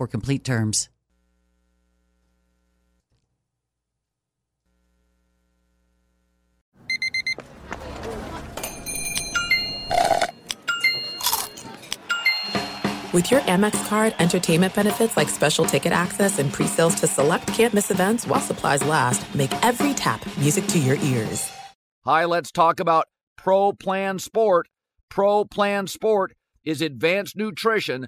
for complete terms. With your Amex card, entertainment benefits like special ticket access and pre-sales to select campus events while supplies last, make every tap music to your ears. Hi, let's talk about Pro Plan Sport. Pro Plan Sport is advanced nutrition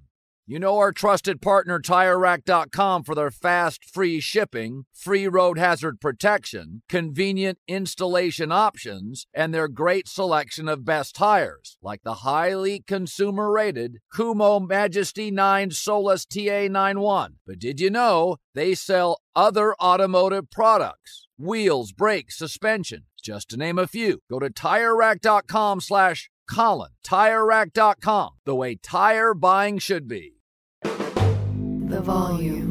You know our trusted partner TireRack.com for their fast, free shipping, free road hazard protection, convenient installation options, and their great selection of best tires, like the highly consumer rated Kumho Majesty 9 Solus TA91. But did you know they sell other automotive products? Wheels, brakes, suspension, just to name a few. Go to TireRack.com slash Colin. TireRack.com, the way tire buying should be. The volume.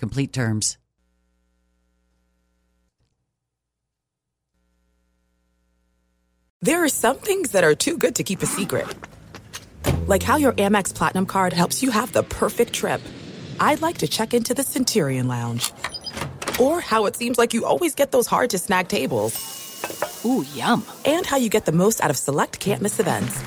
complete terms. There are some things that are too good to keep a secret. Like how your Amex Platinum card helps you have the perfect trip. I'd like to check into the Centurion Lounge. Or how it seems like you always get those hard to snag tables. Ooh, yum. And how you get the most out of select can't miss events.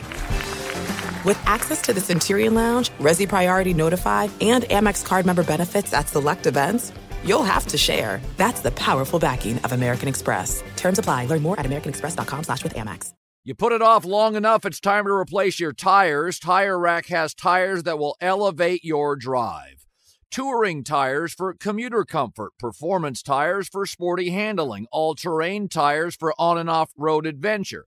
With access to the Centurion Lounge, Resy Priority Notified, and Amex card member benefits at select events, you'll have to share. That's the powerful backing of American Express. Terms apply. Learn more at americanexpress.com slash with Amex. You put it off long enough, it's time to replace your tires. Tire Rack has tires that will elevate your drive. Touring tires for commuter comfort, performance tires for sporty handling, all terrain tires for on and off road adventure.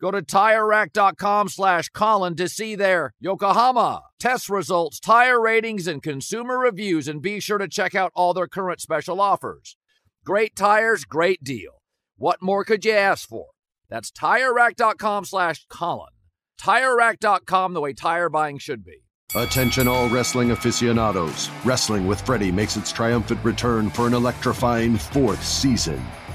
Go to TireRack.com slash Colin to see their Yokohama test results, tire ratings, and consumer reviews, and be sure to check out all their current special offers. Great tires, great deal. What more could you ask for? That's TireRack.com slash Colin. TireRack.com, the way tire buying should be. Attention, all wrestling aficionados. Wrestling with Freddie makes its triumphant return for an electrifying fourth season.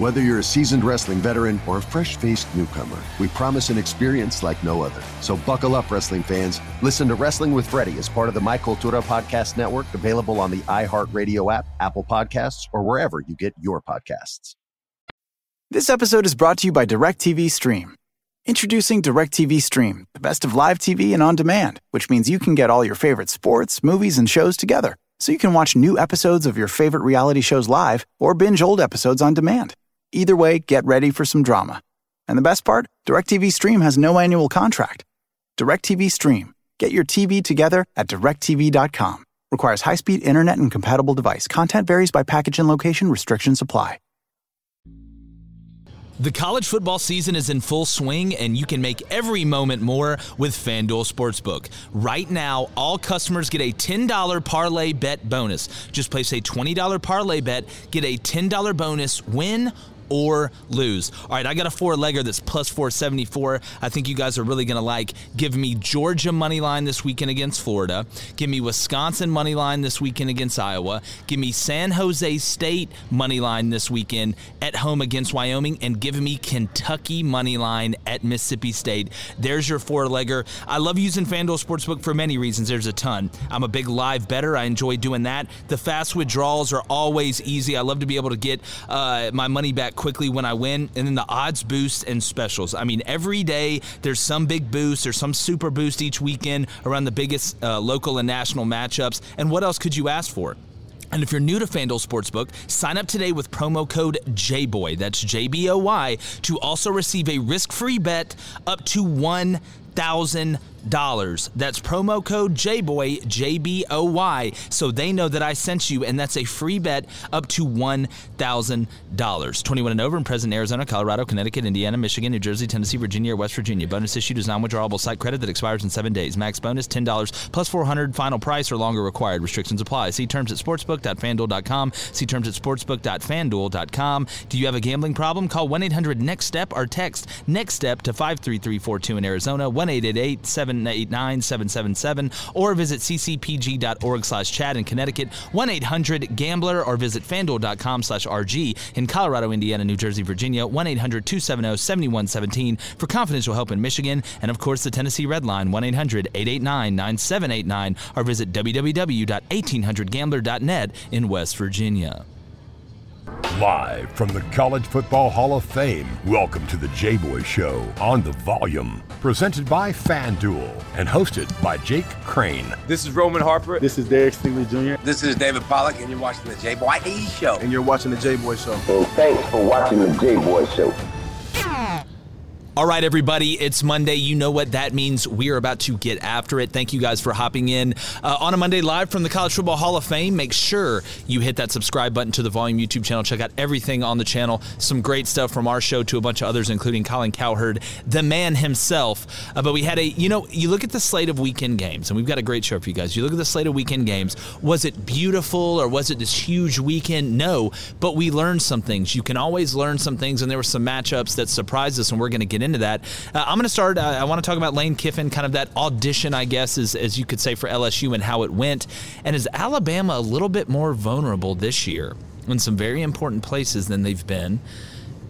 Whether you're a seasoned wrestling veteran or a fresh faced newcomer, we promise an experience like no other. So buckle up, wrestling fans. Listen to Wrestling with Freddie as part of the My Cultura Podcast Network, available on the iHeartRadio app, Apple Podcasts, or wherever you get your podcasts. This episode is brought to you by DirecTV Stream. Introducing DirecTV Stream, the best of live TV and on demand, which means you can get all your favorite sports, movies, and shows together. So you can watch new episodes of your favorite reality shows live or binge old episodes on demand. Either way, get ready for some drama. And the best part? DirecTV Stream has no annual contract. DirecTV Stream. Get your TV together at directtv.com. Requires high-speed internet and compatible device. Content varies by package and location. Restrictions apply. The college football season is in full swing, and you can make every moment more with FanDuel Sportsbook. Right now, all customers get a $10 parlay bet bonus. Just place a $20 parlay bet, get a $10 bonus, win or lose. All right, I got a four legger that's plus 474. I think you guys are really going to like. Give me Georgia money line this weekend against Florida. Give me Wisconsin money line this weekend against Iowa. Give me San Jose State money line this weekend at home against Wyoming. And give me Kentucky money line at Mississippi State. There's your four legger. I love using FanDuel Sportsbook for many reasons. There's a ton. I'm a big live better. I enjoy doing that. The fast withdrawals are always easy. I love to be able to get uh, my money back quickly when I win. And then the odds boost and specials. I mean, every day there's some big boost, there's some super boost each weekend around the biggest uh, local and national matchups. And what else could you ask for? And if you're new to FanDuel Sportsbook, sign up today with promo code JBOY, that's J B O Y, to also receive a risk free bet up to $1,000. That's promo code JBOY, J B O Y, so they know that I sent you, and that's a free bet up to $1,000. 21 and over in present Arizona, Colorado, Connecticut, Indiana, Michigan, New Jersey, Tennessee, Virginia, or West Virginia. Bonus issued is non withdrawable site credit that expires in seven days. Max bonus $10 plus 400 final price or longer required. Restrictions apply. See terms at sportsbook.fanduel.com. See terms at sportsbook.fanduel.com. Do you have a gambling problem? Call 1 800 NEXT STEP or text NEXT STEP to 53342 in Arizona, 1 888 789 777, or visit ccpg.org slash chat in Connecticut, 1 800 Gambler, or visit fanduel.com slash RG in Colorado, Indiana, New Jersey, Virginia, 1 800 270 7117 for confidential help in Michigan, and of course the Tennessee Red Line, 1 800 889 9789, or visit www.1800gambler.net in West Virginia. Live from the College Football Hall of Fame, welcome to the J Boy Show on the volume. Presented by FanDuel and hosted by Jake Crain. This is Roman Harper. This is Derek Stingley Jr. This is David Pollack, and you're watching the J Boy Show. And you're watching the J Boy Show. And thanks for watching the J Boy Show. All right, everybody, it's Monday. You know what that means. We are about to get after it. Thank you guys for hopping in uh, on a Monday live from the College Football Hall of Fame. Make sure you hit that subscribe button to the Volume YouTube channel. Check out everything on the channel. Some great stuff from our show to a bunch of others, including Colin Cowherd, the man himself. Uh, but we had a, you know, you look at the slate of weekend games, and we've got a great show for you guys. You look at the slate of weekend games. Was it beautiful or was it this huge weekend? No, but we learned some things. You can always learn some things, and there were some matchups that surprised us, and we're going to get into that. Uh, I'm going to start. Uh, I want to talk about Lane Kiffin, kind of that audition, I guess, as, as you could say, for LSU and how it went. And is Alabama a little bit more vulnerable this year in some very important places than they've been?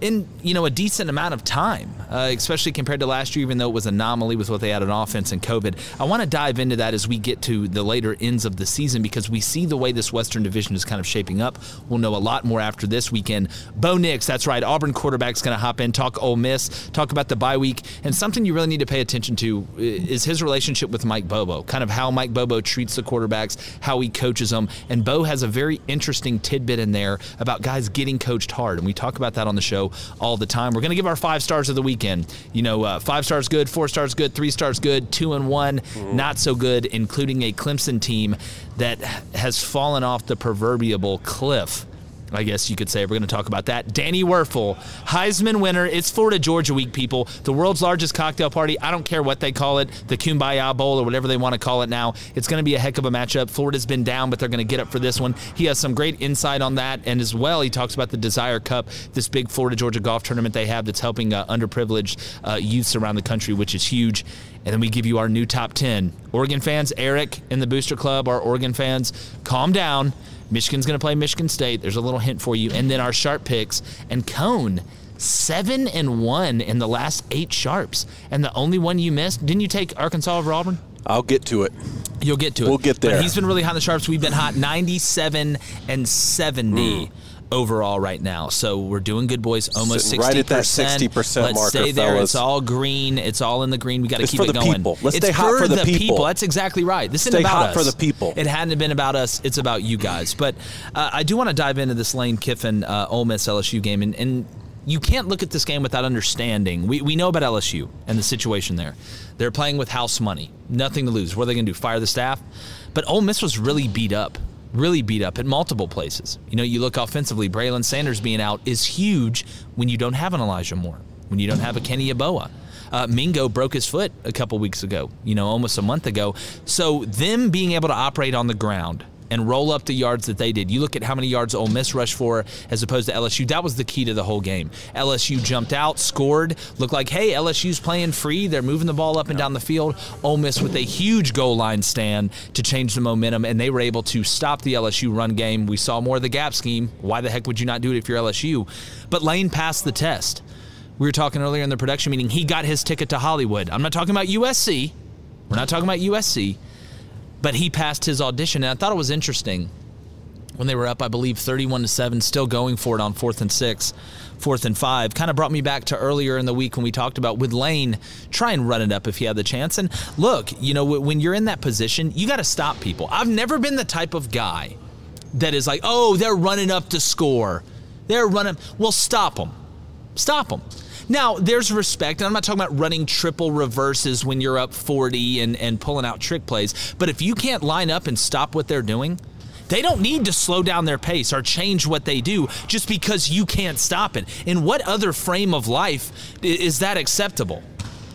In you know a decent amount of time, uh, especially compared to last year. Even though it was anomaly with what they had on offense and COVID, I want to dive into that as we get to the later ends of the season because we see the way this Western Division is kind of shaping up. We'll know a lot more after this weekend. Bo Nix, that's right, Auburn quarterback's going to hop in, talk Ole Miss, talk about the bye week, and something you really need to pay attention to is his relationship with Mike Bobo, kind of how Mike Bobo treats the quarterbacks, how he coaches them, and Bo has a very interesting tidbit in there about guys getting coached hard, and we talk about that on the show all the time. We're going to give our five stars of the weekend. You know, uh, five stars good, four stars good, three stars good, two and one mm-hmm. not so good, including a Clemson team that has fallen off the proverbial cliff I guess you could say. We're going to talk about that. Danny Wuerffel, Heisman winner. It's Florida Georgia week, people. The world's largest cocktail party. I don't care what they call it, the Kumbaya Bowl or whatever they want to call it now. It's going to be a heck of a matchup. Florida's been down, but they're going to get up for this one. He has some great insight on that. And as well, he talks about the Desire Cup, this big Florida Georgia golf tournament they have that's helping uh, underprivileged uh, youths around the country, which is huge. And then we give you our new top 10. Oregon fans, Eric in the Booster Club, our Oregon fans, calm down Michigan's going to play Michigan State. There's a little hint for you. And then our sharp picks and Cone seven and one in the last eight sharps, and the only one you missed. Didn't you take Arkansas over Auburn? I'll get to it. You'll get to it. We'll get there. But he's been really hot in the sharps. We've been hot 97 and 70. Mm. Overall, right now, so we're doing good, boys. Almost sixty right at that sixty percent Let's marker, stay there. fellas. It's all green. It's all in the green. We got to keep for it the going. People. Let's it's stay hot for, the, people. That's exactly right. This stay isn't about hot us. for the people. It hadn't been about us. It's about you guys. But uh, I do want to dive into this Lane Kiffin uh, Ole Miss LSU game, and, and you can't look at this game without understanding. We, we know about LSU and the situation there. They're playing with house money, nothing to lose. What are they going to do? Fire the staff? But Ole Miss was really beat up, really beat up at multiple places. You know, you look offensively, Braylon Sanders being out is huge when you don't have an Elijah Moore, when you don't have a Kenny Yeboah. Uh, Mingo broke his foot a couple weeks ago, you know, almost a month ago. So them being able to operate on the ground and roll up the yards that they did. You look at how many yards Ole Miss rushed for as opposed to LSU. That was the key to the whole game. LSU jumped out, scored, looked like, hey, LSU's playing free. They're moving the ball up and down the field. Ole Miss with a huge goal line stand to change the momentum, and they were able to stop the LSU run game. We saw more of the gap scheme. Why the heck would you not do it if you're LSU? But Lane passed the test. We were talking earlier in the production meeting. He got his ticket to Hollywood. I'm not talking about USC. We're not talking about USC but he passed his audition. And I thought it was interesting when they were up, I believe, 31 to 7, still going for it on fourth and six, fourth and five. Kind of brought me back to earlier in the week when we talked about with Lane, try and run it up if he had the chance. And look, you know, when you're in that position, you got to stop people. I've never been the type of guy that is like, oh, they're running up to score. They're running. Well, stop them. Stop them. Now, there's respect, and I'm not talking about running triple reverses when you're up 40 and, and pulling out trick plays, but if you can't line up and stop what they're doing, they don't need to slow down their pace or change what they do just because you can't stop it. In what other frame of life is that acceptable?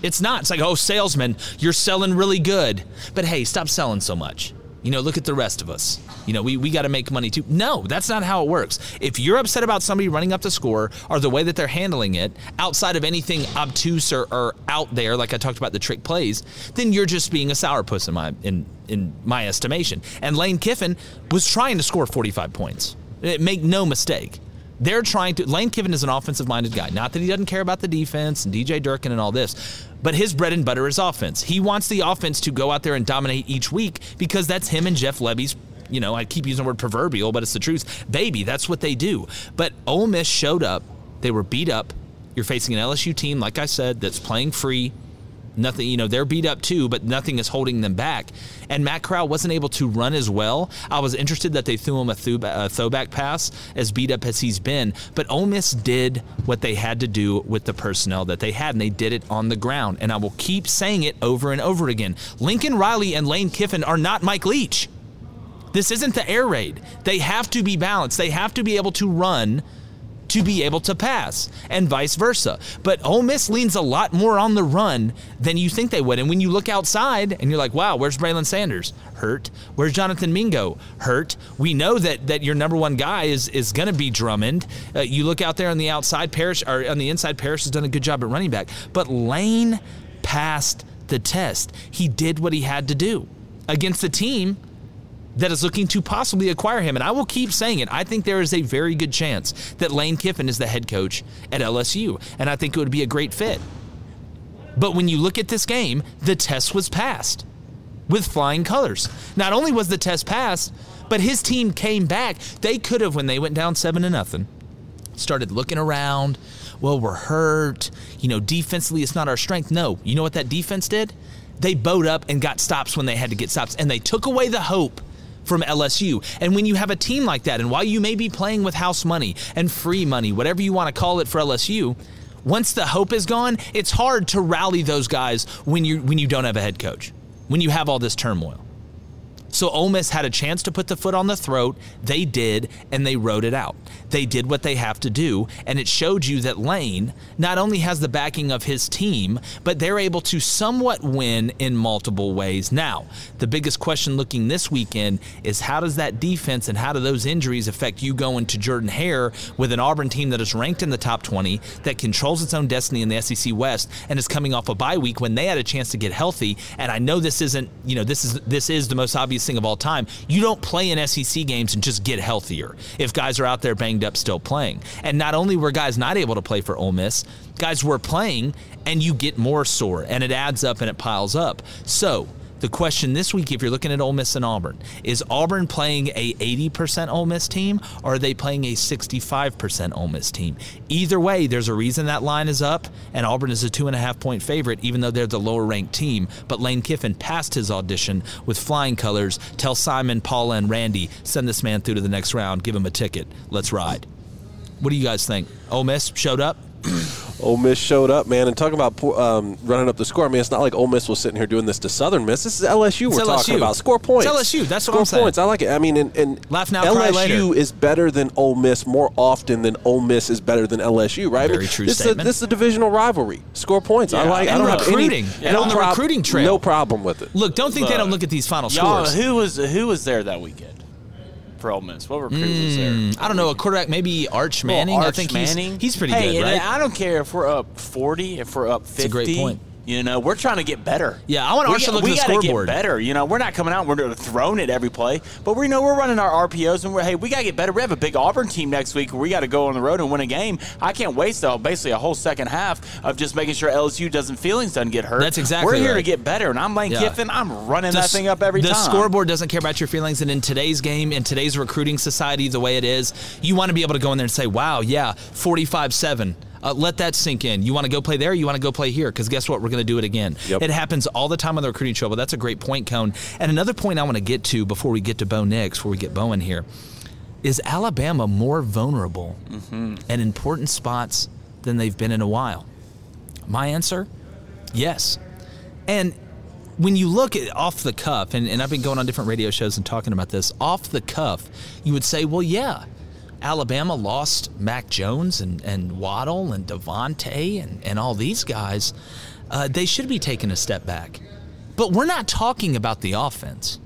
It's not. It's like, oh, salesman, you're selling really good. But hey, stop selling so much. You know, look at the rest of us. You know, we, we got to make money too. No, that's not how it works. If you're upset about somebody running up the score or the way that they're handling it, outside of anything obtuse or, or out there, like I talked about the trick plays, then you're just being a sourpuss in my in in my estimation. And Lane Kiffin was trying to score 45 points. Eh, make no mistake. They're trying to. Lane Kiffin is an offensive minded guy. Not that he doesn't care about the defense and DJ Durkin and all this, but his bread and butter is offense. He wants the offense to go out there and dominate each week because that's him and Jeff Lebby's. You know, I keep using the word proverbial, but it's the truth. Baby, that's what they do. But Ole Miss showed up. They were beat up. You're facing an LSU team, like I said, that's playing free. Nothing, you know, they're beat up too, but nothing is holding them back. And Matt Corral wasn't able to run as well. I was interested that they threw him a, throwback pass, as beat up as he's been. But Ole Miss did what they had to do with the personnel that they had, and they did it on the ground. And I will keep saying it over and over again. Lincoln Riley and Lane Kiffin are not Mike Leach. This isn't the air raid. They have to be balanced. They have to be able to run to be able to pass, and vice versa. But Ole Miss leans a lot more on the run than you think they would. And when you look outside and you're like, wow, where's Braylon Sanders? Hurt. Where's Jonathan Mingo? Hurt. We know that that your number one guy is is going to be Drummond. Uh, you look out there on the outside, Parrish or on the inside, Parrish has done a good job at running back. But Lane passed the test. He did what he had to do against the team that is looking to possibly acquire him. And I will keep saying it. I think there is a very good chance that Lane Kiffin is the head coach at LSU. And I think it would be a great fit. But when you look at this game, the test was passed with flying colors. Not only was the test passed, but his team came back. They could have, when they went down seven to nothing, started looking around. Well, we're hurt. You know, defensively, it's not our strength. No. You know what that defense did? They bowed up and got stops when they had to get stops. And they took away the hope from LSU. And when you have a team like that, and while you may be playing with house money and free money, whatever you want to call it for LSU, once the hope is gone, it's hard to rally those guys when you when you don't have a head coach, when you have all this turmoil. So Ole Miss had a chance to put the foot on the throat. They did, and they wrote it out. They did what they have to do, and it showed you that Lane not only has the backing of his team, but they're able to somewhat win in multiple ways. Now, the biggest question looking this weekend is how does that defense and how do those injuries affect you going to Jordan Hare with an Auburn team that is ranked in the top 20, that controls its own destiny in the SEC West, and is coming off a bye week when they had a chance to get healthy. And I know this isn't, you know, this is this is the most obvious thing of all time. You don't play in SEC games and just get healthier if guys are out there banged up still playing. And not only were guys not able to play for Ole Miss, guys were playing and you get more sore and it adds up and it piles up. So, the question this week, if you're looking at Ole Miss and Auburn, is Auburn playing a 80% Ole Miss team or are they playing a 65% Ole Miss team? Either way, there's a reason that line is up, and Auburn is a two and a half point favorite, even though they're the lower ranked team. But Lane Kiffin passed his audition with flying colors. Tell Simon, Paula, and Randy, send this man through to the next round, give him a ticket. Let's ride. What do you guys think? Ole Miss showed up? Ole Miss showed up, man, and talking about um, running up the score. I mean, it's not like Ole Miss was sitting here doing this to Southern Miss. This is LSU It's we're LSU. talking about. Score points. It's LSU. That's what Score I'm saying. points. I like it. I mean, and, and Laugh now, cry later. LSU is better than Ole Miss more often than Ole Miss is better than LSU, right? I Very mean, true this statement. Is a, this is a divisional rivalry. Score points. I Yeah, like. I don't have recruiting. any. And no on the prob- recruiting trail. No problem with it. Look, don't think they don't look at these final Y'all, scores. who was who was there that weekend for Ole Miss? What recruit was there? Mm, I don't know. A quarterback, maybe Arch Well, Manning. I think Manning. he's he's pretty hey, good, right? I don't care if we're up forty, if we're up fifty. That's a great point. You know, we're trying to get better. Yeah, I want Arch to look at we the scoreboard. Get better. You know, we're not coming out. We're throwing it every play, but we know we're running our RPOs, and we're hey, we got to get better. We have a big Auburn team next week. Where we got to go on the road and win a game. I can't waste though basically a whole second half of just making sure LSU doesn't feelings doesn't get hurt. That's exactly We're here right. to get better, and I'm Lane Yeah. Kiffin. I'm running The that thing up every the time. The scoreboard doesn't care about your feelings, and in today's game, in today's recruiting society, the way it is, you want to be able to go in there and say, "Wow, yeah, forty-five-seven." Uh, let that sink in. You want to go play there? You want to go play here? Because guess what? We're going to do it again. Yep. It happens all the time on the recruiting show, but that's a great point, Cone. And another point I want to get to before we get to Bo Nix, before we get Bowen here, is Alabama more vulnerable in important spots than they've been in a while? My answer, yes. And when you look at off the cuff, and, and I've been going on different radio shows and talking about this, off the cuff, you would say, well, yeah, Alabama lost Mac Jones and, and Waddle and DeVonta and, and all these guys. Uh, they should be taking a step back. But we're not talking about the offense.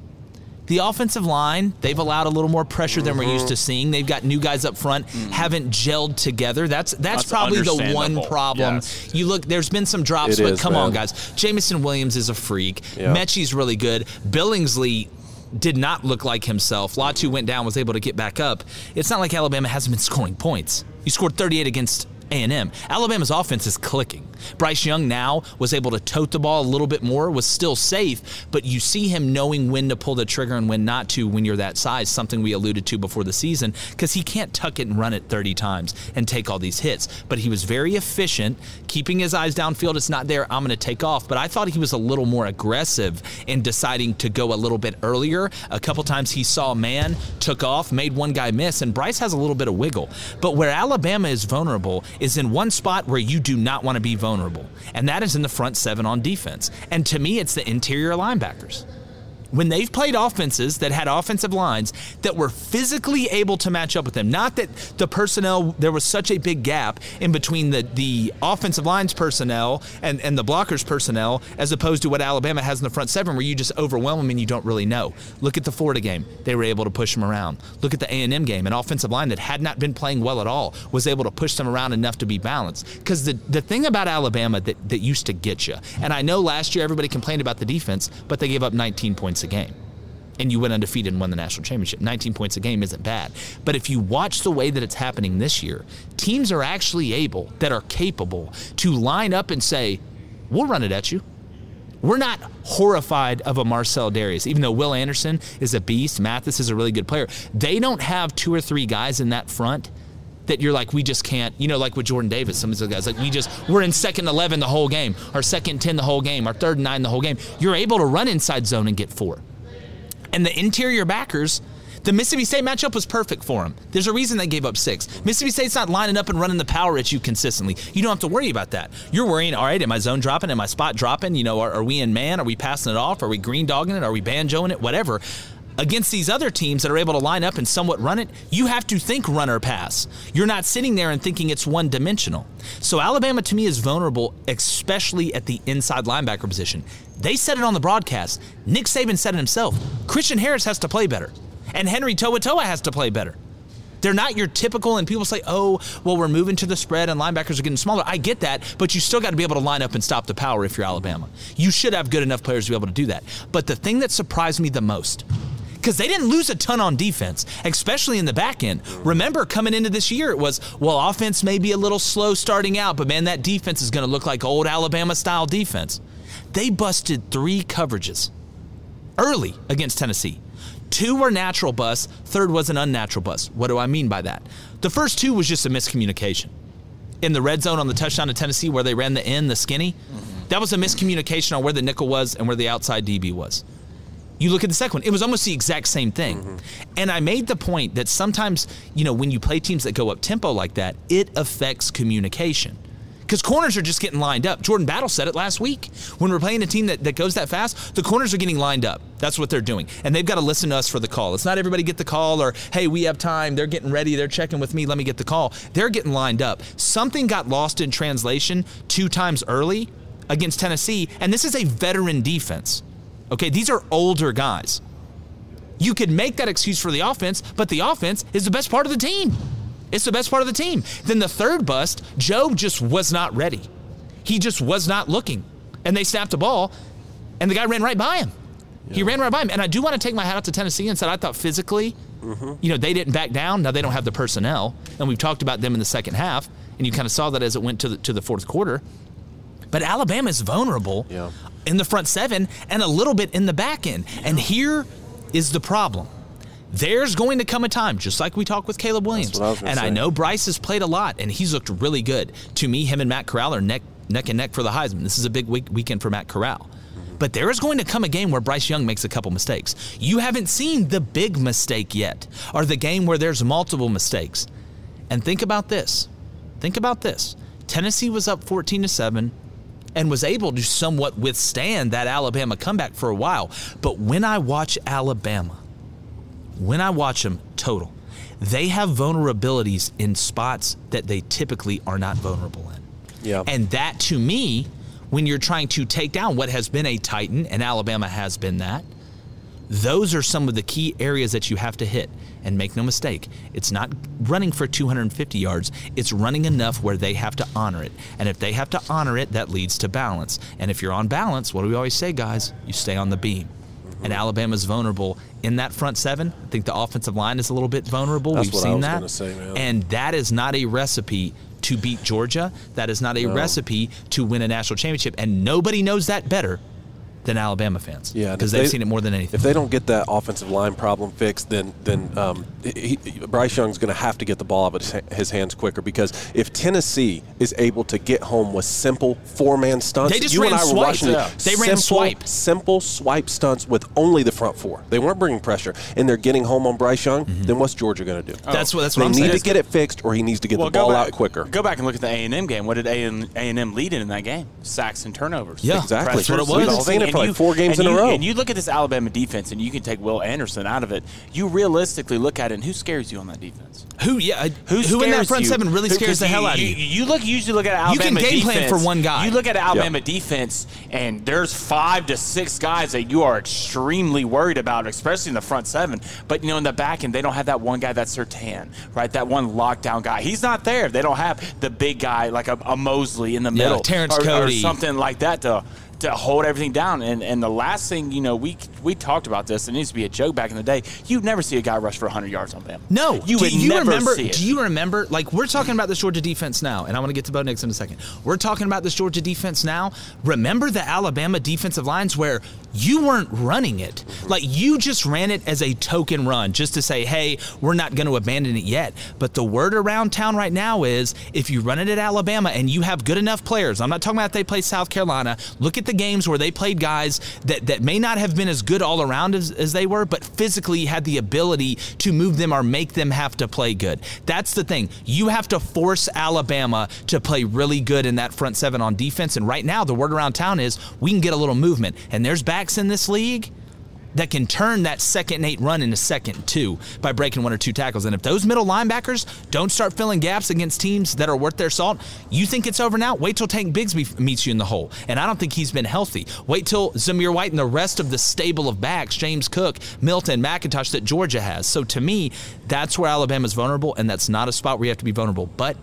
The offensive line, they've allowed a little more pressure than we're used to seeing. They've got new guys up front, haven't gelled together. That's that's, That's probably the one problem. Yes. You look, there's been some drops, It but is, come on, guys. Jameson Williams is a freak. Yeah. Metchie's really good. Billingsley did not look like himself. Latu went down, was able to get back up. It's not like Alabama hasn't been scoring points. You scored 38 against A&M. Alabama's offense is clicking. Bryce Young now was able to tote the ball a little bit more, was still safe, but you see him knowing when to pull the trigger and when not to when you're that size, something we alluded to before the season, because he can't tuck it and run it 30 times and take all these hits. But he was very efficient, keeping his eyes downfield. It's not there, I'm going to take off. But I thought he was a little more aggressive in deciding to go a little bit earlier. A couple times he saw a man, took off, made one guy miss, and Bryce has a little bit of wiggle. But where Alabama is vulnerable is in one spot where you do not want to be vulnerable, and that is in the front seven on defense. And to me, it's the interior linebackers when they've played offenses that had offensive lines that were physically able to match up with them. Not that the personnel there was such a big gap in between the the offensive lines personnel and and the blockers personnel as opposed to what Alabama has in the front seven where you just overwhelm them and you don't really know. Look at the Florida game. They were able to push them around. Look at the A&M game. An offensive line that had not been playing well at all was able to push them around enough to be balanced. Cuz the the thing about Alabama that that used to get you. And I know last year everybody complained about the defense, but they gave up 19 points a game and you went undefeated and won the national championship. 19 points a game isn't bad. But if you watch the way that it's happening this year, teams are actually able, that are capable, to line up and say, we'll run it at you. We're not horrified of a Marcell Dareus, even though Will Anderson is a beast. Mathis is a really good player. They don't have two or three guys in that front that you're like, we just can't, you know, like with Jordan Davis, some of those guys, like we just, we're in second 11 the whole game, or second 10 the whole game, or third and nine the whole game. You're able to run inside zone and get four. And the interior backers, the Mississippi State matchup was perfect for them. There's a reason they gave up six. Mississippi State's not lining up and running the power at you consistently. You don't have to worry about that. You're worrying, all right, am I zone dropping? Am I spot dropping? You know, are, are we in man? Are we passing it off? Are we green dogging it? Are we banjoing it? Whatever. Against these other teams that are able to line up and somewhat run it, you have to think run or pass. You're not sitting there and thinking it's one dimensional. So Alabama to me is vulnerable, especially at the inside linebacker position. They said it on the broadcast. Nick Saban said it himself. Christian Harris has to play better, and Henry To'oTo'o has to play better. They're not your typical, and people say, oh, well, we're moving to the spread and linebackers are getting smaller. I get that, but you still got to be able to line up and stop the power if you're Alabama. You should have good enough players to be able to do that. But the thing that surprised me the most, because they didn't lose a ton on defense, especially in the back end. Remember, coming into this year, it was, well, offense may be a little slow starting out, but man, that defense is going to look like old Alabama style defense. They busted three coverages early against Tennessee. Two were natural busts, third was an unnatural bust. What do I mean by that? The first two was just a miscommunication. In the red zone on the touchdown to Tennessee where they ran the end, the skinny, that was a miscommunication on where the nickel was and where the outside DB was. You look at the second one, it was almost the exact same thing. Mm-hmm. And I made the point that sometimes, you know, when you play teams that go up tempo like that, it affects communication. Because corners are just getting lined up. Jordan Battle said it last week. When we're playing a team that, that goes that fast, the corners are getting lined up. That's what they're doing. And they've got to listen to us for the call. It's not everybody get the call or, hey, we have time. They're getting ready. They're checking with me. Let me get the call. They're getting lined up. Something got lost in translation two times early against Tennessee. And this is a veteran defense. Okay, these are older guys. You could make that excuse for the offense, but the offense is the best part of the team. It's the best part of the team. Then the third bust, Joe just was not ready. He just was not looking. And they snapped the ball, and the guy ran right by him. He ran right by him. And I do want to take my hat out to Tennessee and said I thought physically, mm-hmm. you know, they didn't back down. Now they don't have the personnel, and we've talked about them in the second half, and you kind of saw that as it went to the, to the fourth quarter. But Alabama is vulnerable in the front seven and a little bit in the back end. And here is the problem. There's going to come a time, just like we talked with Caleb Williams. I and I know Bryce has played a lot, and he's looked really good. To me, him and Matt Corral are neck neck and neck for the Heisman. This is a big week, weekend for Matt Corral. But there is going to come a game where Bryce Young makes a couple mistakes. You haven't seen the big mistake yet, or the game where there's multiple mistakes. And think about this. Think about this. Tennessee was up 14 to 7 and was able to somewhat withstand that Alabama comeback for a while. But when I watch Alabama, when I watch them total, they have vulnerabilities in spots that they typically are not vulnerable in. Yeah. And that to me, when you're trying to take down what has been a Titan, and Alabama has been that, those are some of the key areas that you have to hit. And make no mistake, it's not running for 250 yards, it's running enough where they have to honor it. And if they have to honor it, that leads to balance. And if you're on balance, what do we always say, guys? You stay on the beam. And Alabama's vulnerable in that front seven. I think the offensive line is a little bit vulnerable. That's We've seen that. say. And that is not a recipe to beat Georgia. That is not a No. recipe to win a national championship. And nobody knows that better than Alabama fans. Yeah, Because they've they- seen it more than anything. If they don't get that offensive line problem fixed, then then um, he, he- Bryce Young's going to have to get the ball out of his, his hands quicker because if Tennessee is able to get home with simple four-man stunts, They just you and ran I were watching it. Yeah. They ran swipe. simple swipe stunts with only the front four. They weren't bringing pressure, and they're getting home on Bryce Young. Then what's Georgia going to do? Mm-hmm. That's what- that's they what I'm need saying. to get it fixed, or he needs to get Well, the ball back, out quicker. Go back and look at the A and M game. What did A and M lead in in that game? Sacks and turnovers. Yeah. Exactly. Pressures, That's what it was. the whole We've seen it thing. For And like four games and in a you- row. And you look at this Alabama defense, and you can take Will Anderson out of it. You realistically look at it, and who scares you on that defense? Who, yeah, Who, who in that front you? seven really scares the you- hell out of you. you? You look, usually look at Alabama. You can game plan for one guy. You look at Alabama defense, and there's five to six guys that you are extremely worried about, especially in the front seven. But you know, in the back end, they don't have that one guy that's Surtain, right? That one lockdown guy. He's not there. They don't have the big guy like a, a Mosley in the Yeah, middle, Terrence or, or something like that to to hold everything down. And and the last thing, you know, we we talked about this. It needs to be a joke back in the day. You'd never see a guy rush for 100 yards on them. No, you do would you never remember? see it. Do you remember? Like we're talking about this Georgia defense now, and I want to get to Bo Nix in a second. We're talking about this Georgia defense now. Remember the Alabama defensive lines where you weren't running it, like you just ran it as a token run, just to say, "Hey, we're not going to abandon it yet." But the word around town right now is, if you run it at Alabama and you have good enough players, I'm not talking about if they play South Carolina. Look at the games where they played guys that that may not have been as good all around as, as they were, but physically had the ability to move them or make them have to play good. That's the thing. You have to force Alabama to play really good in that front seven on defense. And right now, the word around town is we can get a little movement. And there's backs in this league that can turn that second and eight run into second and two by breaking one or two tackles. And if those middle linebackers don't start filling gaps against teams that are worth their salt, you think it's over now? Wait till Tank Bigsby meets you in the hole. And I don't think he's been healthy. Wait till Zamir White and the rest of the stable of backs, James Cook, Milton, McIntosh, that Georgia has. So to me, that's where Alabama's vulnerable, and that's not a spot where you have to be vulnerable. But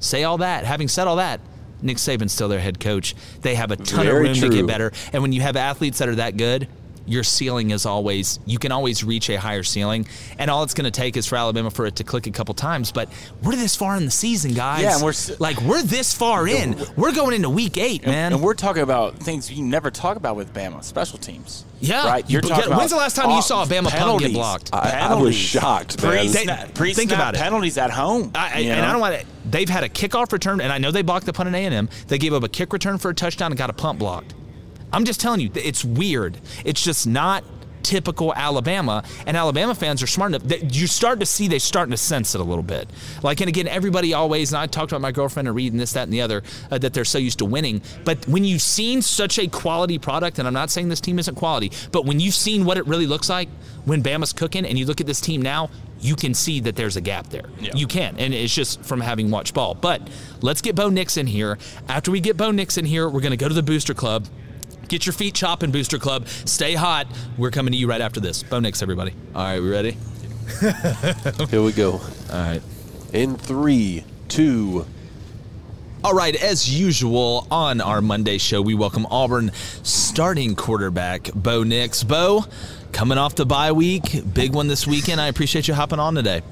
say all that. Having said all that, Nick Saban's still their head coach. They have a ton Very of room true. to get better. And when you have athletes that are that good, your ceiling is always you can always reach a higher ceiling and all it's going to take is for alabama for it to click a couple times but we're this far in the season guys Yeah, and we're like we're this far in we're going into week eight And, man and we're talking about things you never talk about with Bama, special teams. Yeah. right. You're You- talking about when's the last time you saw a Bama punt get blocked? I- I was shocked, man. Pre-snap, pre-snap Think about it. penalties at home. I, I- and? I don't want to. They've had a kickoff return, and I know they blocked the punt at A and M. They gave up a kick return for a touchdown and got a punt blocked. I'm just telling you, it's weird. It's just not typical Alabama, and Alabama fans are smart enough that you start to see they're starting to sense it a little bit. Like, and again, everybody always, and I talked about my girlfriend and Reed and this, that, and the other, uh, that they're so used to winning. But when you've seen such a quality product, and I'm not saying this team isn't quality, but when you've seen what it really looks like when Bama's cooking, and you look at this team now, you can see that there's a gap there. You can, and it's just from having watched ball. But let's get Bo Nix in here. After we get Bo Nix in here, we're going to go to the Booster Club. Get your feet chopping, Booster Club. Stay hot. We're coming to you right after this. Bo Nix, everybody. All right, we ready? Here we go. All right. In three, two. All right, as usual on our Monday show, we welcome Auburn starting quarterback Bo Nix. Bo, coming off the bye week, big one this weekend. I appreciate you hopping on today.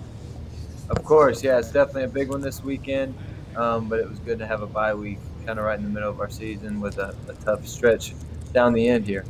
Of course, yeah, it's definitely a big one this weekend. Um, but it was good to have a bye week, kind of right in the middle of our season with a, a tough stretch down the end here.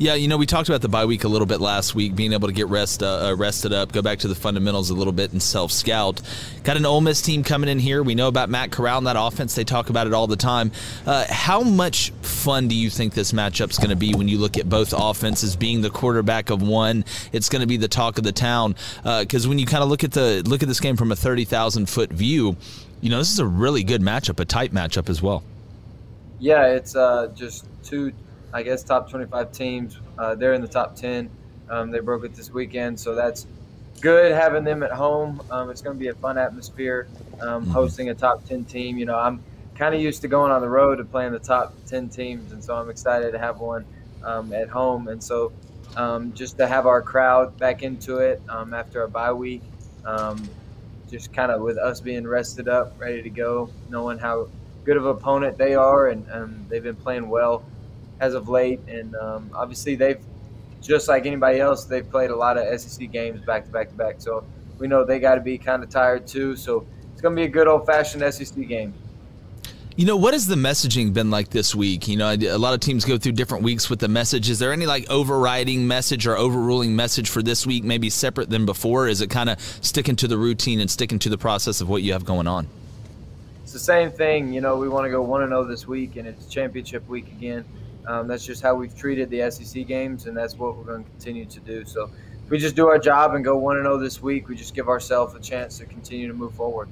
Yeah, you know, we talked about the bye week a little bit last week, being able to get rest uh, uh, rested up, go back to the fundamentals a little bit, and self scout. Got an Ole Miss team coming in here. We know about Matt Corral and that offense. They talk about it all the time. Uh, how much fun do you think this matchup's going to be when you look at both offenses being the quarterback of one? It's going to be the talk of the town because when you kind of look at the look at this game from a thirty thousand foot view, you know this is a really good matchup, a tight matchup as well. Yeah, it's uh, just two, I guess, top 25 teams. Uh, they're in the top 10. Um, they broke it this weekend, so that's good having them at home. Um, it's going to be a fun atmosphere um, hosting a top 10 team. You know, I'm kind of used to going on the road and playing the top 10 teams, and so I'm excited to have one um, at home. And so um, just to have our crowd back into it um, after a bye week, um, just kind of with us being rested up, ready to go, knowing how good of an opponent they are, and um, they've been playing well as of late. And um, obviously, they've just like anybody else, they've played a lot of SEC games back to back to back. So we know they got to be kind of tired too. So it's going to be a good old fashioned SEC game. You know, what has the messaging been like this week? You know, a lot of teams go through different weeks with the message. Is there any like overriding message or overruling message for this week, maybe separate than before? Is it kind of sticking to the routine and sticking to the process of what you have going on? It's the same thing. You know, we want to go 1 0 this week, and it's championship week again. Um, that's just how we've treated the SEC games, and that's what we're going to continue to do. So if we just do our job and go 1 0 this week, we just give ourselves a chance to continue to move forward.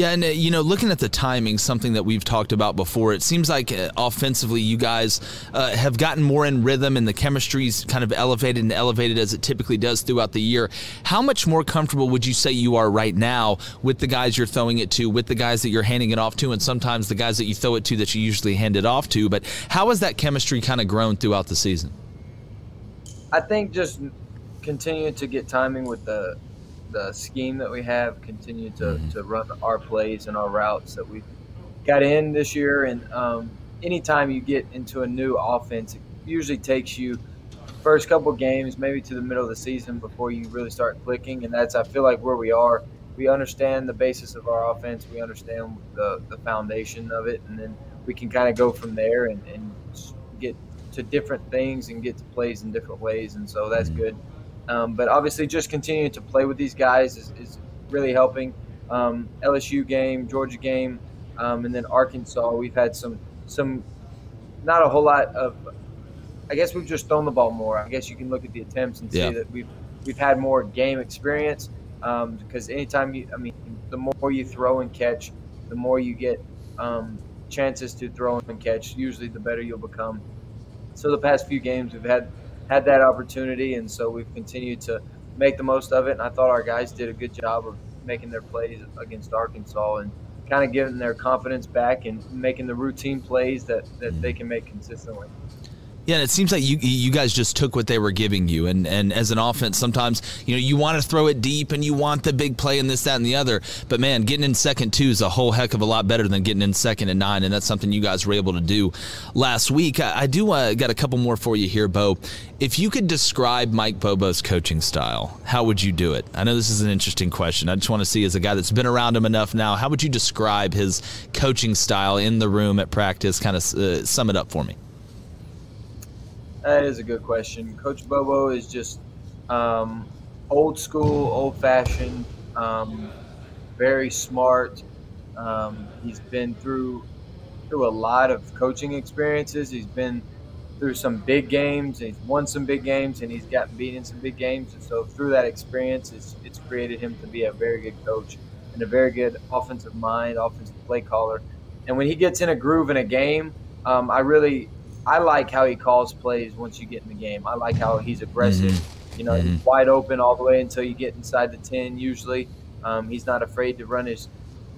Yeah, and uh, you know, looking at the timing, something that we've talked about before, it seems like uh, offensively, you guys uh, have gotten more in rhythm, and the chemistry's kind of elevated and elevated as it typically does throughout the year. How much more comfortable would you say you are right now with the guys you're throwing it to, with the guys that you're handing it off to, and sometimes the guys that you throw it to that you usually hand it off to? But how has that chemistry kind of grown throughout the season? I think just continue to get timing with the the scheme that we have, continue to, to run our plays and our routes that we got in this year. And um, anytime you get into a new offense, it usually takes you first couple games, maybe to the middle of the season before you really start clicking. And that's I feel like where we are. We understand the basis of our offense. We understand the, the foundation of it, and then we can kind of go from there and, and get to different things and get to plays in different ways. And so that's good. Um, but obviously, just continuing to play with these guys is, is really helping. Um, LSU game, Georgia game, um, and then Arkansas. We've had some some not a whole lot of. I guess we've just thrown the ball more. I guess you can look at the attempts and see Yeah. that we've we've had more game experience. Um, because anytime you, I mean, the more you throw and catch, the more you get um, chances to throw and catch. Usually, the better you'll become. So the past few games, we've had had that opportunity, and so we've continued to make the most of it. And I thought our guys did a good job of making their plays against Arkansas and kind of getting their confidence back and making the routine plays that, that they mm-hmm. can make consistently. Yeah, and it seems like you you guys just took what they were giving you, and and as an offense, sometimes you know you want to throw it deep and you want the big play and this, that, and the other. But man, getting in second two is a whole heck of a lot better than getting in second and nine, and that's something you guys were able to do last week. I, I do uh, got a couple more for you here, Bo. If you could describe Mike Bobo's coaching style, how would you do it? I know this is an interesting question. I just want to see as a guy that's been around him enough now, how would you describe his coaching style in the room at practice? Kind of uh, sum it up for me. That is a good question. Coach Bobo is just um, old school, old fashioned, um, very smart. Um, he's been through through a lot of coaching experiences. He's been through some big games. He's won some big games, and he's gotten beat in some big games. And so through that experience, it's, it's created him to be a very good coach and a very good offensive mind, offensive play caller. And when he gets in a groove in a game, um, I really I like how he calls plays once you get in the game. I like how he's aggressive. Mm-hmm. You know, mm-hmm. he's wide open all the way until you get inside the ten. Usually, um, he's not afraid to run his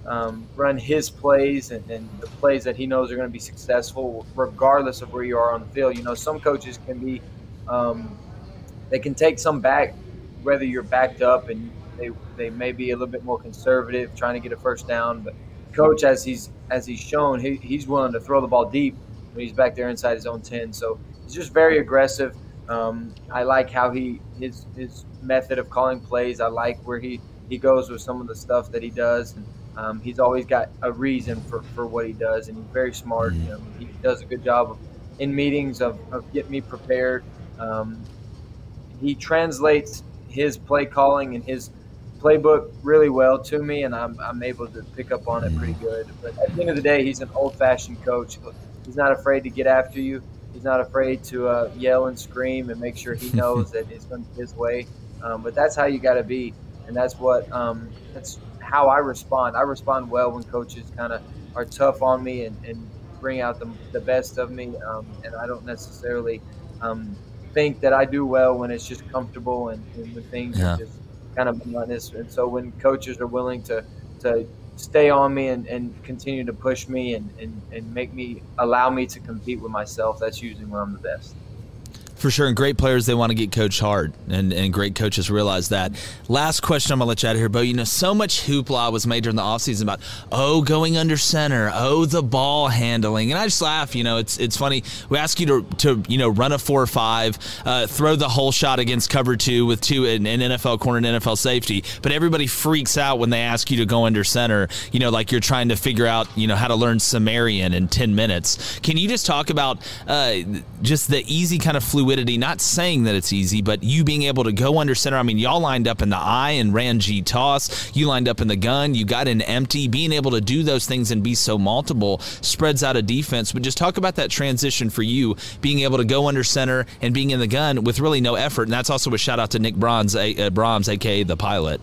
um, run his plays and, and, the plays that he knows are going to be successful, regardless of where you are on the field. You know, some coaches can be um, they can take some back, whether you're backed up and they they may be a little bit more conservative, trying to get a first down. But coach, as he's as he's shown, he, he's willing to throw the ball deep when he's back there inside his own 10. So he's just very aggressive. Um, I like how he his his method of calling plays. I like where he, he goes with some of the stuff that he does. And, um, he's always got a reason for, for what he does, and he's very smart. You know, he does a good job of, in meetings of, of getting me prepared. Um, he translates his play calling and his playbook really well to me, and I'm, I'm able to pick up on it pretty good. But at the end of the day, he's an old fashioned coach. He's not afraid to get after you. He's not afraid to uh, yell and scream and make sure he knows that it's going his way. Um, but that's how you got to be, and that's what um, that's how I respond. I respond well when coaches kind of are tough on me and, and bring out the, the best of me, um, and I don't necessarily um, think that I do well when it's just comfortable and, and when things yeah. are just kind of monotonous. And so when coaches are willing to to stay on me and, and continue to push me and, and, and make me allow me to compete with myself, that's usually when I'm the best. For sure, and great players they want to get coached hard, and, and great coaches realize that. Last question, I'm gonna let you out of here, Bo. You know, so much hoopla was made during the offseason about oh going under center, oh the ball handling, and I just laugh. You know, it's it's funny. We ask you to to you know run a four or five, uh, throw the whole shot against cover two with two in, NFL corner and NFL safety, but everybody freaks out when they ask you to go under center. You know, like you're trying to figure out you know how to learn Sumerian in ten minutes. Can you just talk about uh, just the easy kind of fluid fluidity, not saying that it's easy, but you being able to go under center. I mean, y'all lined up in the eye and ran G toss. You lined up in the gun. You got an empty. Being able to do those things and be so multiple spreads out a defense. But just talk about that transition for you, being able to go under center and being in the gun with really no effort. And that's also a shout out to Nick Brahms, uh, Brahms aka the pilot.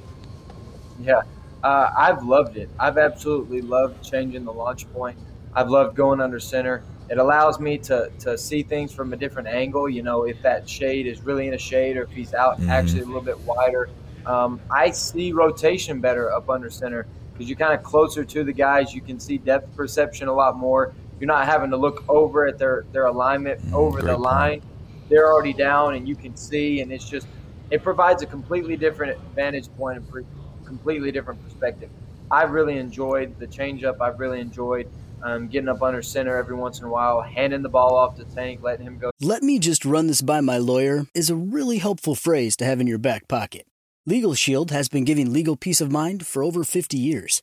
Yeah, uh, I've loved it. I've absolutely loved changing the launch point. I've loved going under center it allows me to to see things from a different angle. You know, if that shade is really in a shade or if he's out mm-hmm. actually a little bit wider. Um, I see rotation better up under center because you're kind of closer to the guys. You can see depth perception a lot more. You're not having to look over at their their alignment mm, over the line. They're already down, and you can see, and it's just it provides a completely different vantage point and completely different perspective. I've really enjoyed the changeup. I've really enjoyed um, getting up under center every once in a while, handing the ball off to Tank, letting him go. Let me just run this by my lawyer is a really helpful phrase to have in your back pocket. Legal Shield has been giving legal peace of mind for over 50 years.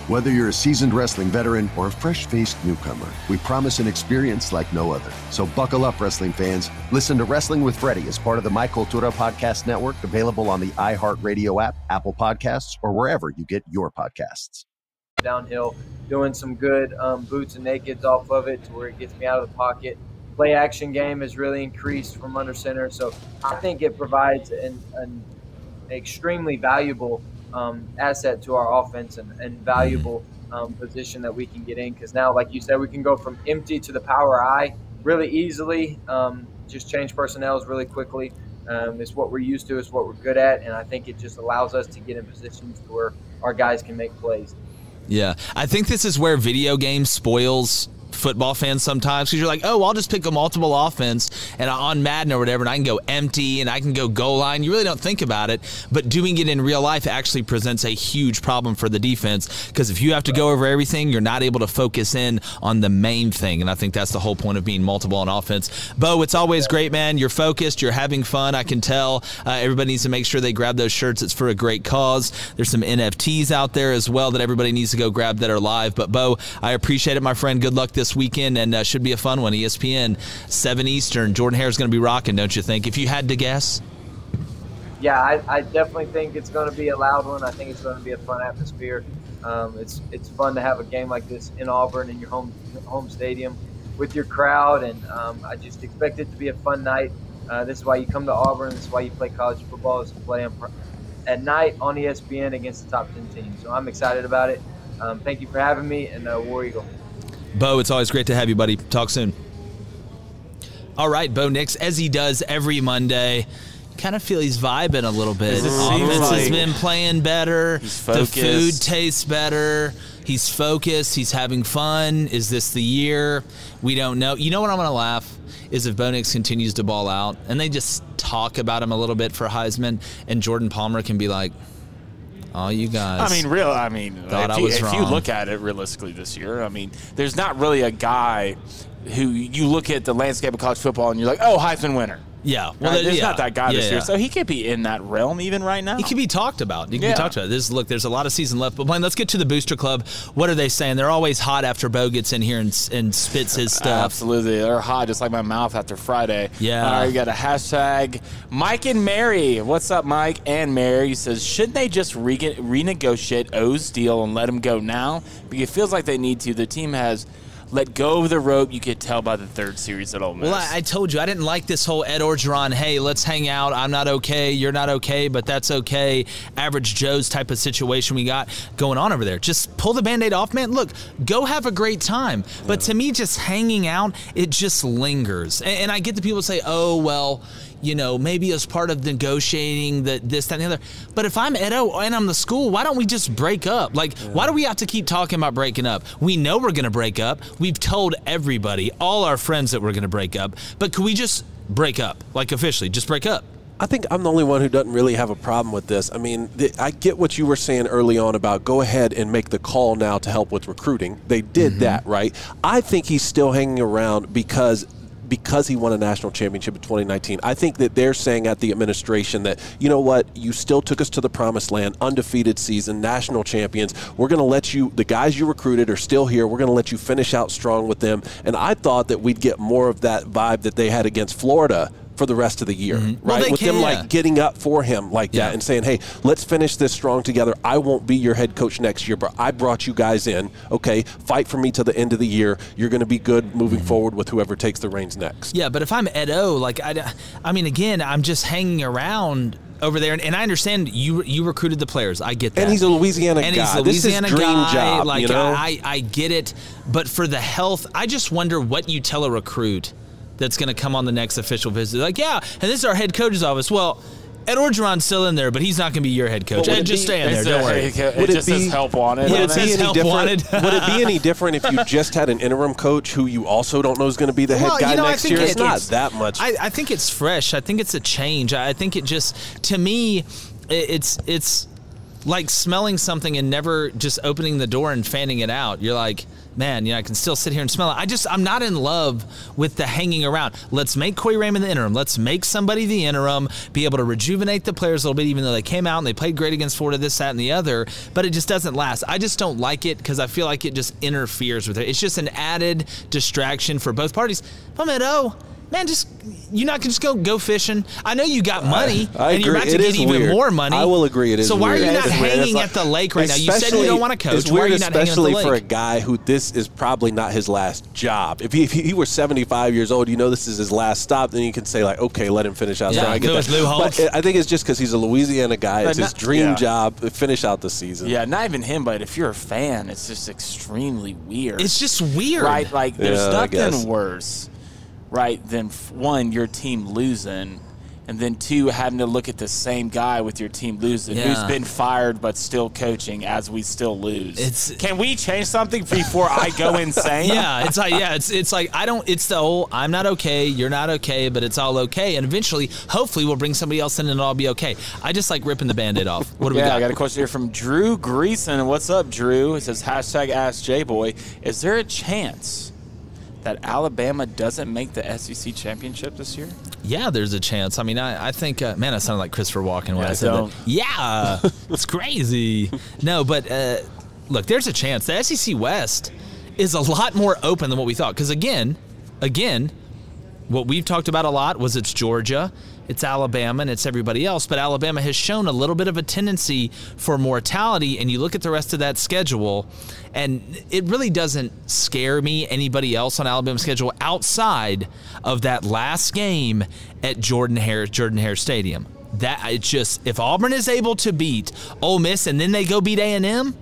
Whether you're a seasoned wrestling veteran or a fresh faced newcomer, we promise an experience like no other. So buckle up, wrestling fans. Listen to Wrestling with Freddie as part of the My Cultura Podcast Network, available on the iHeartRadio app, Apple Podcasts, or wherever you get your podcasts. Downhill, doing some good um, boots and nakeds off of it to where it gets me out of the pocket. Play action game has really increased from under center, so I think it provides an, an extremely valuable um, asset to our offense and, and valuable um, position that we can get in. Because now, like you said, we can go from empty to the power I really easily. Um, just change personnels really quickly. Um, it's what we're used to. It's what we're good at, and I think it just allows us to get in positions where our guys can make plays. Yeah, I think this is where video game spoils football fans sometimes because you're like, oh, I'll just pick a multiple offense and on Madden or whatever, and I can go empty and I can go goal line. You really don't think about it, but doing it in real life actually presents a huge problem for the defense because if you have to go over everything, you're not able to focus in on the main thing, and I think that's the whole point of being multiple on offense. Bo, it's always great, man. You're focused, you're having fun. I can tell. Uh, everybody needs to make sure they grab those shirts. It's for a great cause. There's some NFTs out there as well that everybody needs to go grab that are live. But Bo, I appreciate it, my friend. Good luck this weekend, and uh, should be a fun one. ESPN, 7 Eastern. Jordan Hare is going to be rocking, don't you think? If you had to guess. Yeah, I, I definitely think it's going to be a loud one. I think it's going to be a fun atmosphere. Um, it's it's fun to have a game like this in Auburn in your home home stadium with your crowd, and um, I just expect it to be a fun night. Uh, this is why you come to Auburn. This is why you play college football is to play at night on ESPN against the top ten teams. So I'm excited about it. Um, thank you for having me, and uh, War Eagle. Bo, it's always great to have you, buddy. Talk soon. All right, Bo Nix, as he does every Monday, kind of feel he's vibing a little bit. It Offense has been playing better. The food tastes better. He's focused. He's having fun. Is this the year? We don't know. You know what I'm going to laugh? Is if Bo Nix continues to ball out and they just talk about him a little bit for Heisman and Jordan Palmer can be like, oh, you guys. I mean, real. I mean, if, I you, if you look at it realistically this year, I mean, there's not really a guy who you look at the landscape of college football and you're like, oh, Heisman winner. Yeah, Well, there- there's yeah. not that guy this Yeah, year, yeah. so he could be in that realm even right now. He can be talked about. He can be talked about. This look, there's a lot of season left. But Blaine, let's get to the Booster Club. What are they saying? They're always hot after Bo gets in here and, and spits his stuff. Absolutely, they're hot, just like my mouth after Friday. Yeah. All right, you got a hashtag. Mike and Mary, what's up, Mike and Mary? He says, shouldn't they just re- renegotiate O's deal and let him go now? Because it feels like they need to. The team has let go of the rope. You could tell by the third series at Ole Miss. Well, I, I told you I didn't like this whole Ed Orgeron. Hey, let's hang out. I'm not okay. You're not okay, but that's okay. Average Joe's type of situation we got going on over there. Just pull the band-aid off, man. Look, go have a great time. But to me, just hanging out, it just lingers. And, and I get the people say, "Oh, well." You know, maybe as part of negotiating the this, that, and the other. But if I'm Edo and I'm the school, why don't we just break up? Like, yeah. why do we have to keep talking about breaking up? We know we're going to break up. We've told everybody, all our friends, that we're going to break up. But could we just break up, like officially, just break up? I think I'm the only one who doesn't really have a problem with this. I mean, the, I get what you were saying early on about go ahead and make the call now to help with recruiting. They did mm-hmm. that, right? I think he's still hanging around because because he won a national championship in 2019. I think that they're saying at the administration that, you know what, you still took us to the promised land, undefeated season, national champions. We're going to let you, the guys you recruited are still here. We're going to let you finish out strong with them. And I thought that we'd get more of that vibe that they had against Florida for the rest of the year, mm-hmm. right? Well, With can, them like getting up for him like yeah. that and saying, "Hey, let's finish this strong together. I won't be your head coach next year, but I brought you guys in. Okay, fight for me to the end of the year. You're going to be good moving mm-hmm. forward with whoever takes the reins next." Yeah, but if I'm Ed O, like I, I mean, again, I'm just hanging around over there, and, and, I understand you you recruited the players. I get that. And he's a Louisiana and guy. he's a Louisiana this is dream guy. Job, like you know? I, I get it, but for the health, I just wonder what you tell a recruit that's going to come on the next official visit. Like, yeah, and this is our head coach's office. Well, Ed Orgeron's still in there, but he's not going to be your head coach. Ed, just stay in there. Don't worry. It, it, would it just be, says help wanted. Yeah, it says help wanted. would it be any different if you just had an interim coach who you also don't know is going to be the well, head guy you know, next year? It, it's not that much. I, I, think it's fresh. I think it's a change. I think it just, to me, it's it's like smelling something and never just opening the door and fanning it out. You're like – man, you know, I can still sit here and smell it. I just, I'm not in love with the hanging around. Let's make Corey Raymond the interim. Let's make somebody the interim, be able to rejuvenate the players a little bit, even though they came out and they played great against Florida, this, that, and the other. But it just doesn't last. I just don't like it because I feel like it just interferes with it. It's just an added distraction for both parties. I'm at man, just you're not gonna just go go fishing. I know you got money, I, I and you're about to it get even weird. more money. I will agree. It is. So why weird. are you not hanging like, at the lake right now? You said you don't want to coach. It's why weird, are you not especially hanging at the for a guy who this is probably not his last job. If he, if he were 75 years old, you know this is his last stop. Then you can say like, okay, let him finish out. Yeah, so I get Lewis that. Lou But I think it's just because he's a Louisiana guy. It's But his dream yeah. job. Uh, finish out the season. Yeah, not even him, but if you're a fan, it's just extremely weird. It's just weird, right? Like there's Yeah, nothing worse, right, than f- one your team losing, and then two having to look at the same guy with your team losing, Yeah. who's been fired but still coaching as we still lose. It's- Can we change something before I go insane? yeah, it's like yeah, it's it's like I don't. It's the whole I'm not okay, you're not okay, but it's all okay, and eventually, hopefully, we'll bring somebody else in and it'll all be okay. I just like ripping the band-aid off. What do we got? I got a question here from Drew Greason. What's up, Drew? It says hashtag Ask J Boy. Is there a chance that Alabama doesn't make the SEC championship this year? Yeah, there's a chance. I mean, I, I think, uh, man, I sounded like Christopher Walken when Yeah, I said don't. that. Yeah, it's crazy. No, but uh, look, there's a chance. The SEC West is a lot more open than what we thought. Because again, again, what we've talked about a lot was it's Georgia, it's Alabama, and it's everybody else. But Alabama has shown a little bit of a tendency for mortality. And you look at the rest of that schedule, and it really doesn't scare me, anybody else on Alabama's schedule, outside of that last game at Jordan Hare, Jordan Hare Stadium. That it's just if Auburn is able to beat Ole Miss and then they go beat A and M,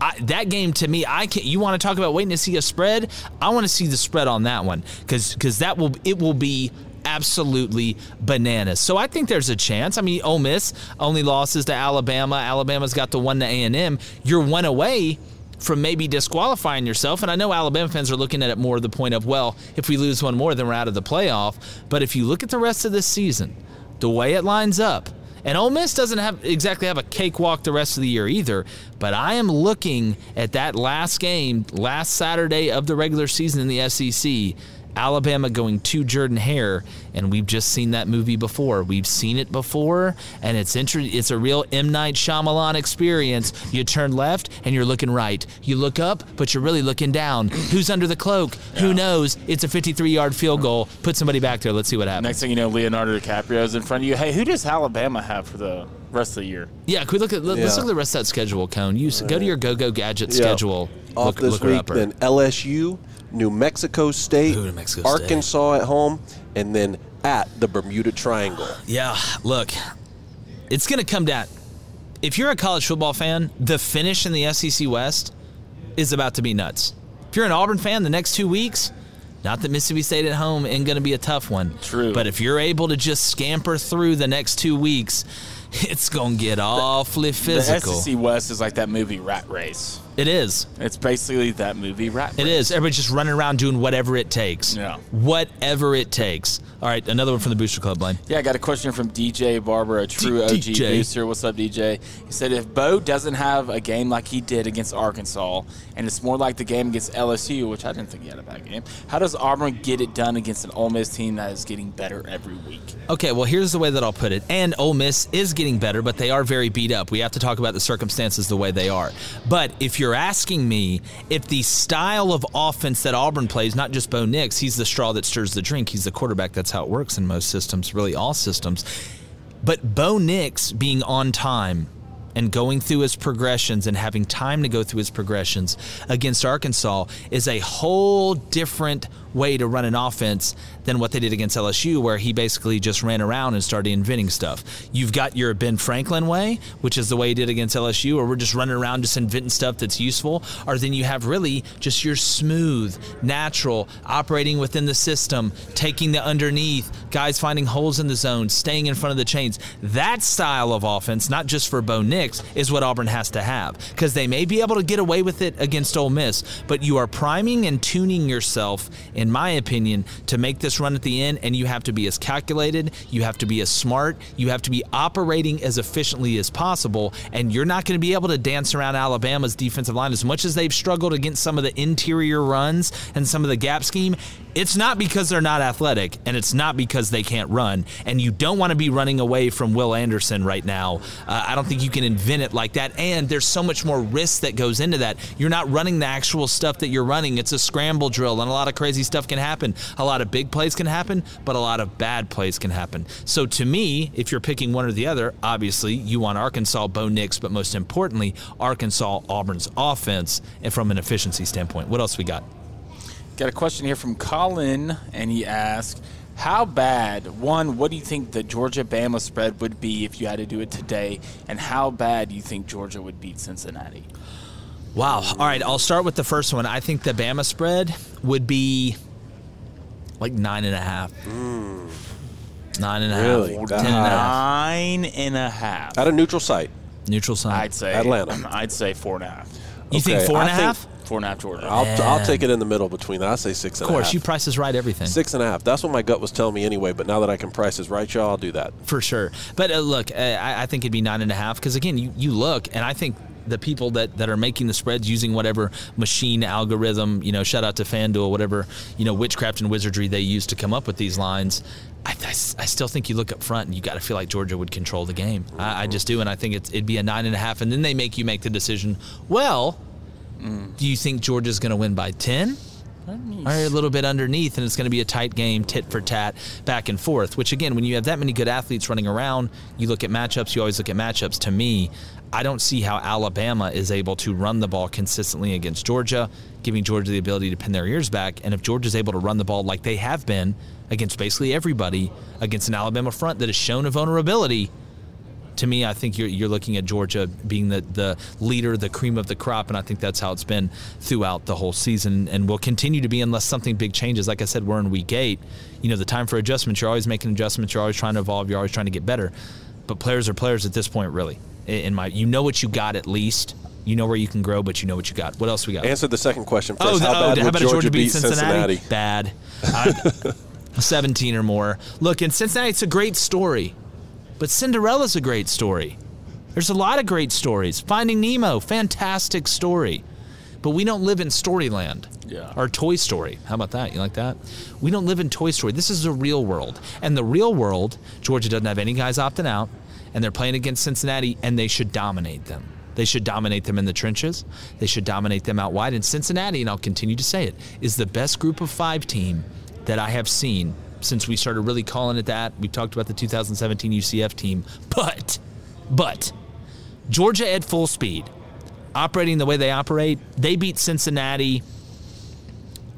I, that game to me, I can. You want to talk about waiting to see a spread? I want to see the spread on that one because because that will it will be absolutely bananas. So I think there's a chance. I mean, Ole Miss only losses to Alabama. Alabama's got the one to A and M. You're one away from maybe disqualifying yourself. And I know Alabama fans are looking at it more the point of, well, if we lose one more, then we're out of the playoff. But if you look at the rest of this season, the way it lines up. And Ole Miss doesn't have exactly have a cakewalk the rest of the year either. But I am looking at that last game, last Saturday of the regular season in the SEC. Alabama going to Jordan Hare, and we've just seen that movie before. We've seen it before, and it's inter- it's a real M Night Shyamalan experience. You turn left, and you're looking right. You look up, but you're really looking down. Who's under the cloak? Who knows? It's a 53-yard field goal. Put somebody back there. Let's see what happens. Next thing you know, Leonardo DiCaprio's in front of you. Hey, who does Alabama have for the rest of the year? Yeah, can we look at let, us Yeah. look at the rest of that schedule, Cone. You s go to your Go Go Gadget Yeah. schedule. off Look- this look week, up, then LSU, New Mexico State, Ooh, New Mexico State. Arkansas at home, and then at the Bermuda Triangle. Yeah, look, it's going to come down. If you're a college football fan, the finish in the SEC West is about to be nuts. If you're an Auburn fan, the next two weeks, not that Mississippi State at home ain't going to be a tough one. True. But if you're able to just scamper through the next two weeks, it's going to get awfully physical. The SEC West is like that movie Rat Race. It is. It's basically that movie Rat Race. It is. Everybody's just running around doing whatever it takes. Yeah. Whatever it takes. All right, another one from the Booster Club line. Yeah, I got a question from DJ Barber, a true OG DJ. booster. What's up, DJ? He said if Bo doesn't have a game like he did against Arkansas, and it's more like the game against LSU, which I didn't think he had a bad game, how does Auburn get it done against an Ole Miss team that is getting better every week? Okay, well, here's the way that I'll put it. And Ole Miss is getting better, but they are very beat up. We have to talk about the circumstances the way they are. But if you're asking me if the style of offense that Auburn plays, not just Bo Nix, he's the straw that stirs the drink. He's the quarterback. That's how it works in most systems, really all systems. But Bo Nix being on time and going through his progressions and having time to go through his progressions against Arkansas is a whole different way to run an offense than what they did against LSU, where he basically just ran around and started inventing stuff. You've got your Ben Franklin way, which is the way he did against LSU, where we're just running around just inventing stuff that's useful, or then you have really just your smooth, natural, operating within the system, taking the underneath, guys finding holes in the zone, staying in front of the chains. That style of offense, not just for Bo Nix, is what Auburn has to have because they may be able to get away with it against Ole Miss, but you are priming and tuning yourself, in my opinion, to make this run at the end, and you have to be as calculated, you have to be as smart, you have to be operating as efficiently as possible, and you're not going to be able to dance around Alabama's defensive line as much as they've struggled against some of the interior runs and some of the gap scheme. It's not because they're not athletic, and it's not because they can't run, and you don't want to be running away from Will Anderson right now. Uh, I don't think you can invent it like that, and there's so much more risk that goes into that. You're not running the actual stuff that you're running. It's a scramble drill, and a lot of crazy stuff can happen. A lot of big plays can happen, but a lot of bad plays can happen. So to me, if you're picking one or the other, obviously you want Arkansas, Bo Nix, but most importantly, Arkansas, Auburn's offense, and from an efficiency standpoint. What else we got? Got a question here from Colin, and he asked, "How bad? One, what do you think the Georgia Bama spread would be if you had to do it today? And how bad do you think Georgia would beat Cincinnati?" Wow. All right, I'll start with the first one. I think the Bama spread would be like nine and a half. Nine and a half. Really? Ten That and a high? half. Nine and a half. At a neutral site. Neutral site. I'd say Atlanta. I'd say four and a half. You think Okay, four and a I think- half? Four and a half Georgia. I'll, I'll take it in the middle between that. I say six Of and a course, half. you prices right everything. Six and a half. That's what my gut was telling me anyway. But now that I can price is right, y'all, I'll do that. For sure. But uh, look, uh, I, I think it'd be nine and a half because, again, you, you look, and I think the people that, that are making the spreads using whatever machine algorithm, you know, shout out to FanDuel, whatever, you know, witchcraft and wizardry they use to come up with these lines. I still think you look up front and you got to feel like Georgia would control the game. I, I just do. And I think it's, it'd be a nine and a half. And then they make you make the decision well, do you think Georgia's going to win by 10? Or a little bit underneath, and it's going to be a tight game, tit for tat, back and forth. Which, again, when you have that many good athletes running around, you look at matchups, you always look at matchups. To me, I don't see how Alabama is able to run the ball consistently against Georgia, giving Georgia the ability to pin their ears back. And if Georgia's able to run the ball like they have been against basically everybody, against an Alabama front that has shown a vulnerability, to me, I think you're, you're looking at Georgia being the, the leader, the cream of the crop, and I think that's how it's been throughout the whole season and will continue to be unless something big changes. Like I said, we're in week eight. You know, the time for adjustments, you're always making adjustments, you're always trying to evolve, you're always trying to get better. But players are players at this point, really. In my, you know what you got at least. You know where you can grow, but you know what you got. What else we got? Answer the second question oh, first. Oh, how oh, bad how about Georgia, Georgia beat beat Cincinnati? Cincinnati? Bad. I- 17 or more. Look, in Cincinnati, it's a great story, but Cinderella's a great story. There's a lot of great stories. Finding Nemo, fantastic story. But we don't live in Storyland. Yeah. Or Toy Story. How about that? You like that? We don't live in Toy Story. This is the real world. And the real world, Georgia doesn't have any guys opting out, and they're playing against Cincinnati, and they should dominate them. They should dominate them in the trenches. They should dominate them out wide. And Cincinnati, and I'll continue to say it, is the best group of five team that I have seen since we started really calling it that. We talked about the 2017 UCF team. But, but, Georgia at full speed operating the way they operate, they beat Cincinnati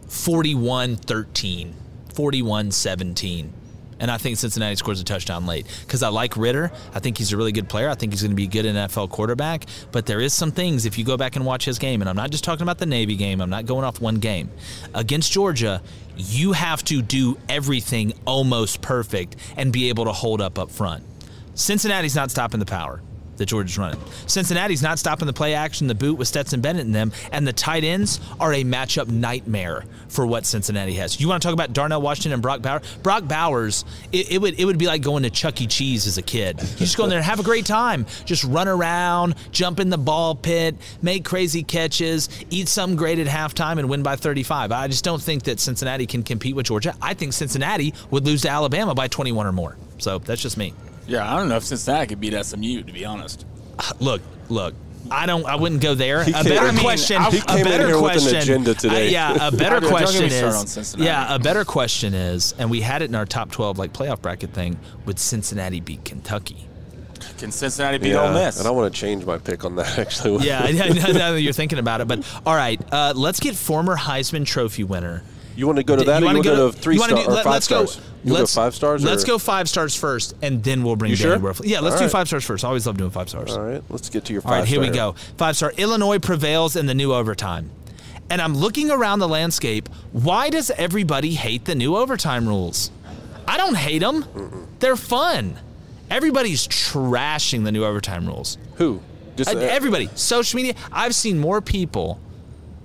41 13, 41 17. And I think Cincinnati scores a touchdown late because I like Ridder. I think he's a really good player. I think he's going to be a good NFL quarterback. But there is some things if you go back and watch his game, and I'm not just talking about the Navy game. I'm not going off one game against Georgia. You have to do everything almost perfect and be able to hold up up front. Cincinnati's not stopping the power that Georgia's running. Cincinnati's not stopping the play action, the boot with Stetson Bennett in them, and the tight ends are a matchup nightmare for what Cincinnati has. You want to talk about Darnell Washington and Brock Bowers? Brock Bowers, it, it, would it would be like going to Chuck E. Cheese as a kid. You just go in there and have a great time. Just run around, jump in the ball pit, make crazy catches, eat something great at halftime, and win by 35. I just don't think that Cincinnati can compete with Georgia. I think Cincinnati would lose to Alabama by 21 or more. So that's just me. Yeah, I don't know if Cincinnati could beat SMU, to be honest. Look, look. I don't. I wouldn't go there. He a came- better I mean, question. he a came in better here with an question. agenda today. uh, yeah, a better Don't get me question started on is. Cincinnati. Yeah, a better question is, and we had it in our top twelve like playoff bracket thing. Would Cincinnati beat Kentucky? Can Cincinnati beat Ole Miss? And I want to change my pick on that actually. Yeah, yeah, now now that you're thinking about it. But all right, uh, let's get former Heisman Trophy winner. You want to go to that, or you wanna go to three star do- or let- five let's go- stars? Go let's- five stars. Let's or- go five stars first, and then we'll bring You Danny sure? Wuerffel. Yeah, let's All do right. five stars first. I always love doing five stars. All right, let's get to your five. All right, here we go. Five star. Illinois prevails in the new overtime. And I'm looking around the landscape. Why does everybody hate the new overtime rules? I don't hate them. They're fun. Everybody's trashing the new overtime rules. Who? Just Uh, uh, everybody. Social media. I've seen more people,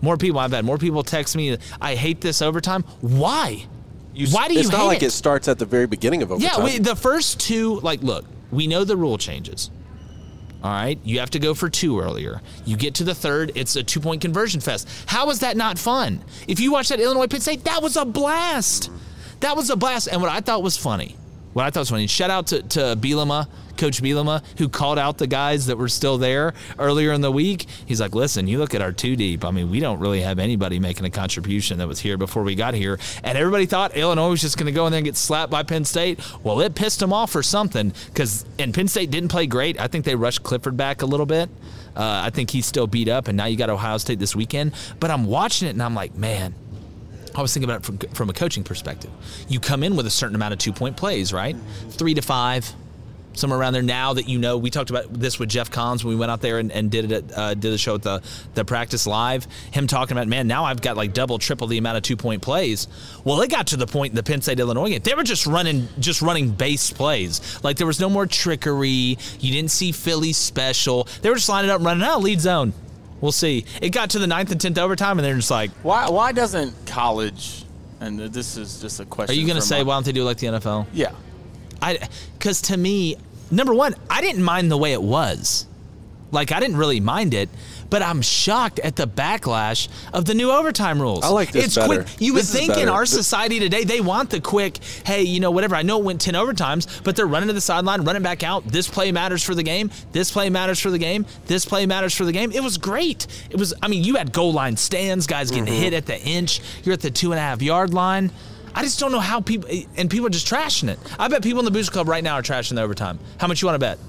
more people. I've had more people text me. I hate this overtime. Why? You, Why do you It's not like it? it starts at the very beginning of overtime. Yeah, we, the first two, like, look, we know the rule changes. All right, you have to go for two earlier. You get to the third, it's a two point conversion fest. How is that not fun? If you watch that Illinois Penn State, that was a blast. That was a blast. And what I thought was funny, what I thought was funny, shout out to, to Bielema, Coach Bielema, who called out the guys that were still there earlier in the week. He's like, listen, you look at our two deep. I mean, we don't really have anybody making a contribution that was here before we got here. And everybody thought Illinois was just going to go in there and get slapped by Penn State. Well, it pissed them off or something because, and Penn State didn't play great. I think they rushed Clifford back a little bit. Uh, I think he's still beat up, and now you got Ohio State this weekend. But I'm watching it and I'm like, man, I was thinking about it from, from a coaching perspective. You come in with a certain amount of two point plays, right? Three to five, somewhere around there. Now that you know, we talked about this with Jeff Collins when we went out there and, and did it at, uh, did the show at the the practice live. Him talking about, man, now I've got like double, triple the amount of two point plays. Well, it got to the point in the Penn State Illinois game. They were just running, just running base plays. Like there was no more trickery. You didn't see Philly special. They were just lining up, running out lead zone. We'll see. It got to the ninth and tenth overtime, and they're just like, Why? Why doesn't college? And this is just a question. Are you going to say a- why don't they do like the NFL? Yeah. I because to me, number one, I didn't mind the way it was. Like I didn't really mind it, but I'm shocked at the backlash of the new overtime rules. I like this it's better. quick. You would This is think in our society today they want the quick. Hey, you know whatever. I know it went ten overtimes, but they're running to the sideline, running back out. This play matters for the game. This play matters for the game. This play matters for the game. It was great. It was. I mean, you had goal line stands, guys getting Mm-hmm. hit at the inch. You're at the two and a half yard line. I just don't know how people and people are just trashing it. I bet people in the Booster Club right now are trashing the overtime. How much you want to bet?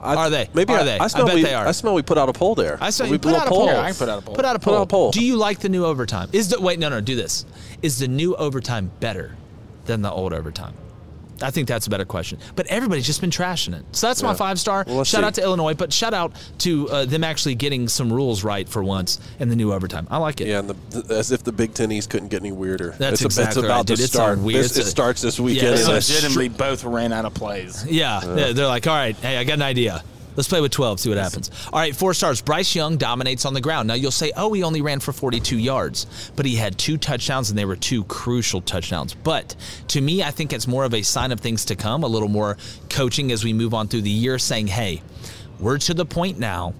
I, Are they? Maybe Are I, they? I, smell I bet we, they are. I smell we put out a poll there. I smell we you put out a poll. Yeah, I can put out a poll. Put out a Put poll. out a poll. Do you like the new overtime? Is the wait? No, no. Do this. Is the new overtime better than the old overtime? I think that's a better question. But everybody's just been trashing it. So that's my five star. Well, shout see. out to Illinois, but shout out to uh, them actually getting some rules right for once in the new overtime. I like it. Yeah, and the, as if the Big Ten East couldn't get any weirder. That's it's, exactly it's about right, dude. to It's start. weird- This- it's it starts this weekend. it's and a it's Legitimately, both ran out of plays. Yeah, they're, they're like, all right, hey, I got an idea. Let's play with 12, see what happens. All right, four stars. Bryce Young dominates on the ground. Now, you'll say, oh, he only ran for 42 yards, but he had two touchdowns, and they were two crucial touchdowns. But to me, I think it's more of a sign of things to come, a little more coaching as we move on through the year, saying, hey, we're to the point now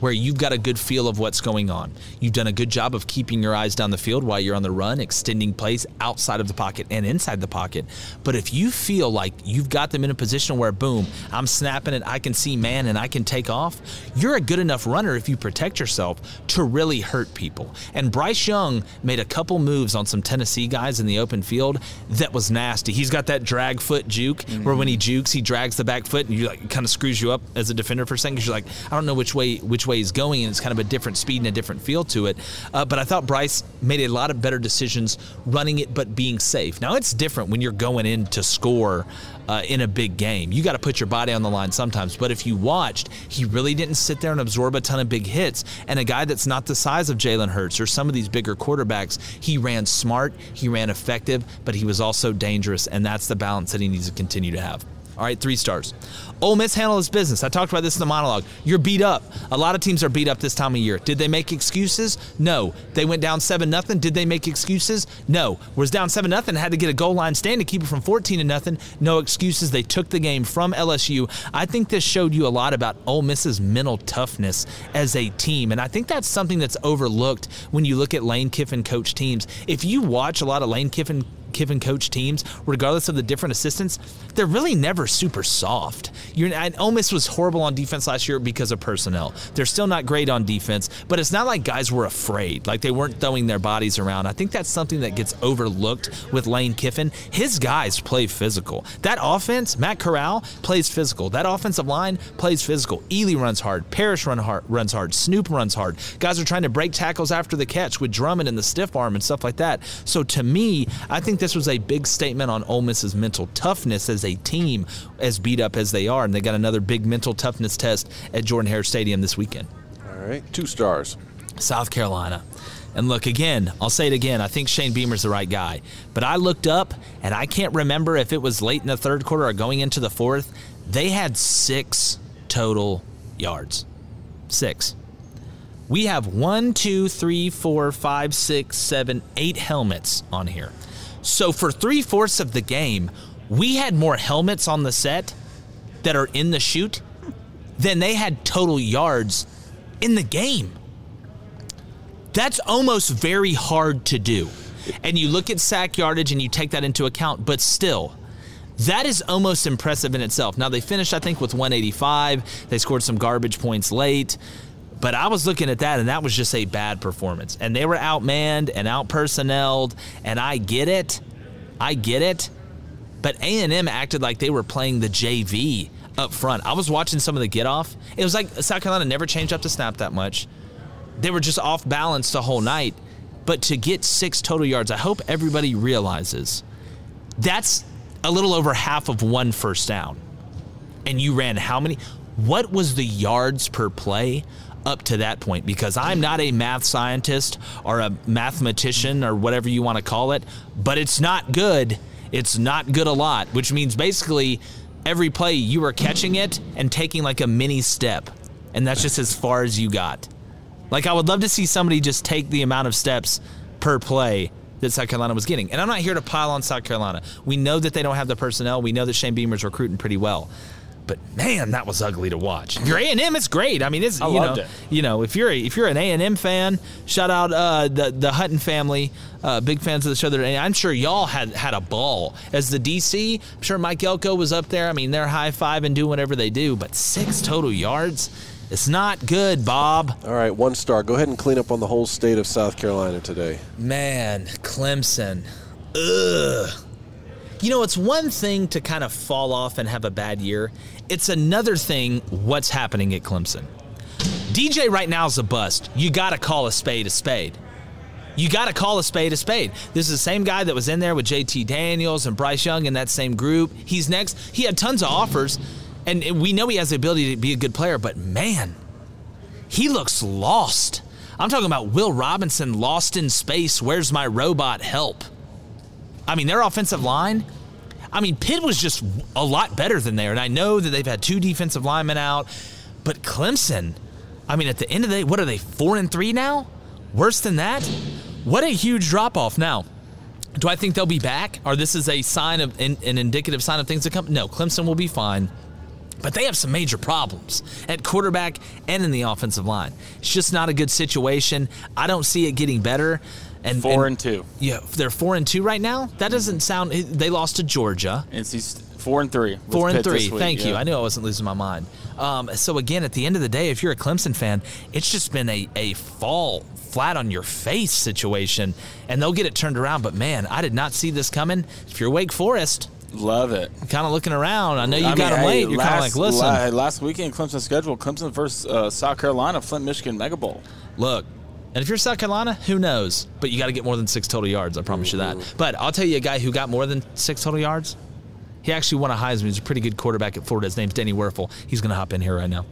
where you've got a good feel of what's going on. You've done a good job of keeping your eyes down the field while you're on the run, extending plays outside of the pocket and inside the pocket. But if you feel like you've got them in a position where, boom, I'm snapping it, I can see man and I can take off, you're a good enough runner if you protect yourself to really hurt people. And Bryce Young made a couple moves on some Tennessee guys in the open field that was nasty. He's got that drag foot juke where when he mm-hmm. jukes, he drags the back foot and you like kind of screws you up as a defender for a second because you're like, I don't know which way which way way he's going, and it's kind of a different speed and a different feel to it. Uh, but I thought Bryce made a lot of better decisions running it, but being safe. Now it's different when you're going in to score uh, in a big game. You got to put your body on the line sometimes. But if you watched, he really didn't sit there and absorb a ton of big hits. And a guy that's not the size of Jalen Hurts or some of these bigger quarterbacks, he ran smart, he ran effective, but he was also dangerous. And that's the balance that he needs to continue to have. All right, three stars. Ole Miss handled his business. I talked about this in the monologue. You're beat up. A lot of teams are beat up this time of year. Did they make excuses? No. They went down seven nothing. Did they make excuses? No. Was down seven nothing. Had to get a goal line stand to keep it from 14 to nothing. No excuses. They took the game from LSU. I think this showed you a lot about Ole Miss's mental toughness as a team, and I think that's something that's overlooked when you look at Lane Kiffin coach teams. If you watch a lot of Lane Kiffin Kiffin coach teams, regardless of the different assistants, they're really never super soft. You're, and Ole Miss was horrible on defense last year because of personnel. They're still not great on defense, but it's not like guys were afraid, like they weren't throwing their bodies around. I think that's something that gets overlooked with Lane Kiffin. His guys play physical. That offense, Matt Corral plays physical. That offensive line plays physical. Ealy runs hard. Parrish run hard, runs hard. Snoop runs hard. Guys are trying to break tackles after the catch with Drummond and the stiff arm and stuff like that. So to me, I think this was a big statement on Ole Miss's mental toughness as a team, as beat up as they are, and they got another big mental toughness test at Jordan Hare Stadium this weekend. All right, two stars. South Carolina. And look, again, I'll say it again. I think Shane Beamer's the right guy. But I looked up, and I can't remember if it was late in the third quarter or going into the fourth. They had six total yards. Six. We have one, two, three, four, five, six, seven, eight helmets on here. So for three fourths of the game, we had more helmets on the set that are in the shoot than they had total yards in the game. That's almost very hard to do. And you look at sack yardage and you take that into account, but still, that is almost impressive in itself. Now, they finished, I think, with 185. They scored some garbage points late. But I was looking at that, and that was just a bad performance. And they were outmanned and outpersonnelled, and I get it. I get it. But A&M acted like they were playing the JV up front. I was watching some of the get off. It was like South Carolina never changed up the snap that much. They were just off balance the whole night. But to get six total yards, I hope everybody realizes that's a little over half of one first down. And you ran how many? What was the yards per play up to that point? Because I'm not a math scientist or a mathematician or whatever you want to call it, but it's not good. It's not good a lot, which means basically every play you were catching it and taking like a mini step. And that's just as far as you got. Like, I would love to see somebody just take the amount of steps per play that South Carolina was getting. And I'm not here to pile on South Carolina. We know that they don't have the personnel. We know that Shane Beamer's recruiting pretty well. But man, that was ugly to watch. If you're A and M, it's great. I mean, it's I you loved know, it. you know, if you're a, if you're an A and M fan, shout out uh, the the Hutton family, uh, big fans of the show. That I'm sure y'all had had a ball as the DC. I'm sure Mike Elko was up there. I mean, they're high five and do whatever they do. But six total yards, it's not good, Bob. All right, one star. Go ahead and clean up on the whole state of South Carolina today. Man, Clemson. Ugh. You know, it's one thing to kind of fall off and have a bad year. It's another thing what's happening at Clemson. DJ right now is a bust. You got to call a spade a spade. You got to call a spade a spade. This is the same guy that was in there with JT Daniels and Bryce Young in that same group. He's next. He had tons of offers, and we know he has the ability to be a good player, but man, he looks lost. I'm talking about Will Robinson lost in space. Where's my robot help? I mean, their offensive line. I mean, Pitt was just a lot better than there, and I know that they've had two defensive linemen out, but Clemson. I mean, at the end of the day, what are they four and three now? Worse than that? What a huge drop off now. Do I think they'll be back, or this is a sign of an, an indicative sign of things to come? No, Clemson will be fine. But they have some major problems at quarterback and in the offensive line. It's just not a good situation. I don't see it getting better. And Four and two. Yeah, they're four and two right now. That doesn't sound. They lost to Georgia. It's these four and three. Four and Pitt three. Thank you. I knew I wasn't losing my mind. Um, so again, at the end of the day, if you're a Clemson fan, it's just been a a fall flat on your face situation, and they'll get it turned around. But man, I did not see this coming. If you're Wake Forest, Love it. Kind of looking around. I know you I got mean, them late. hey, You're kind of like, listen. la- last weekend, Clemson schedule. Clemson versus uh, South Carolina, Flint, Michigan Mega Bowl. Look, and if you're South Carolina, who knows? But you got to get more than six total yards. I promise you that. Mm-hmm. But I'll tell you a guy who got more than six total yards. He actually won a Heisman. He's a pretty good quarterback at Florida. His name's Danny Wuerffel. He's going to hop in here right now.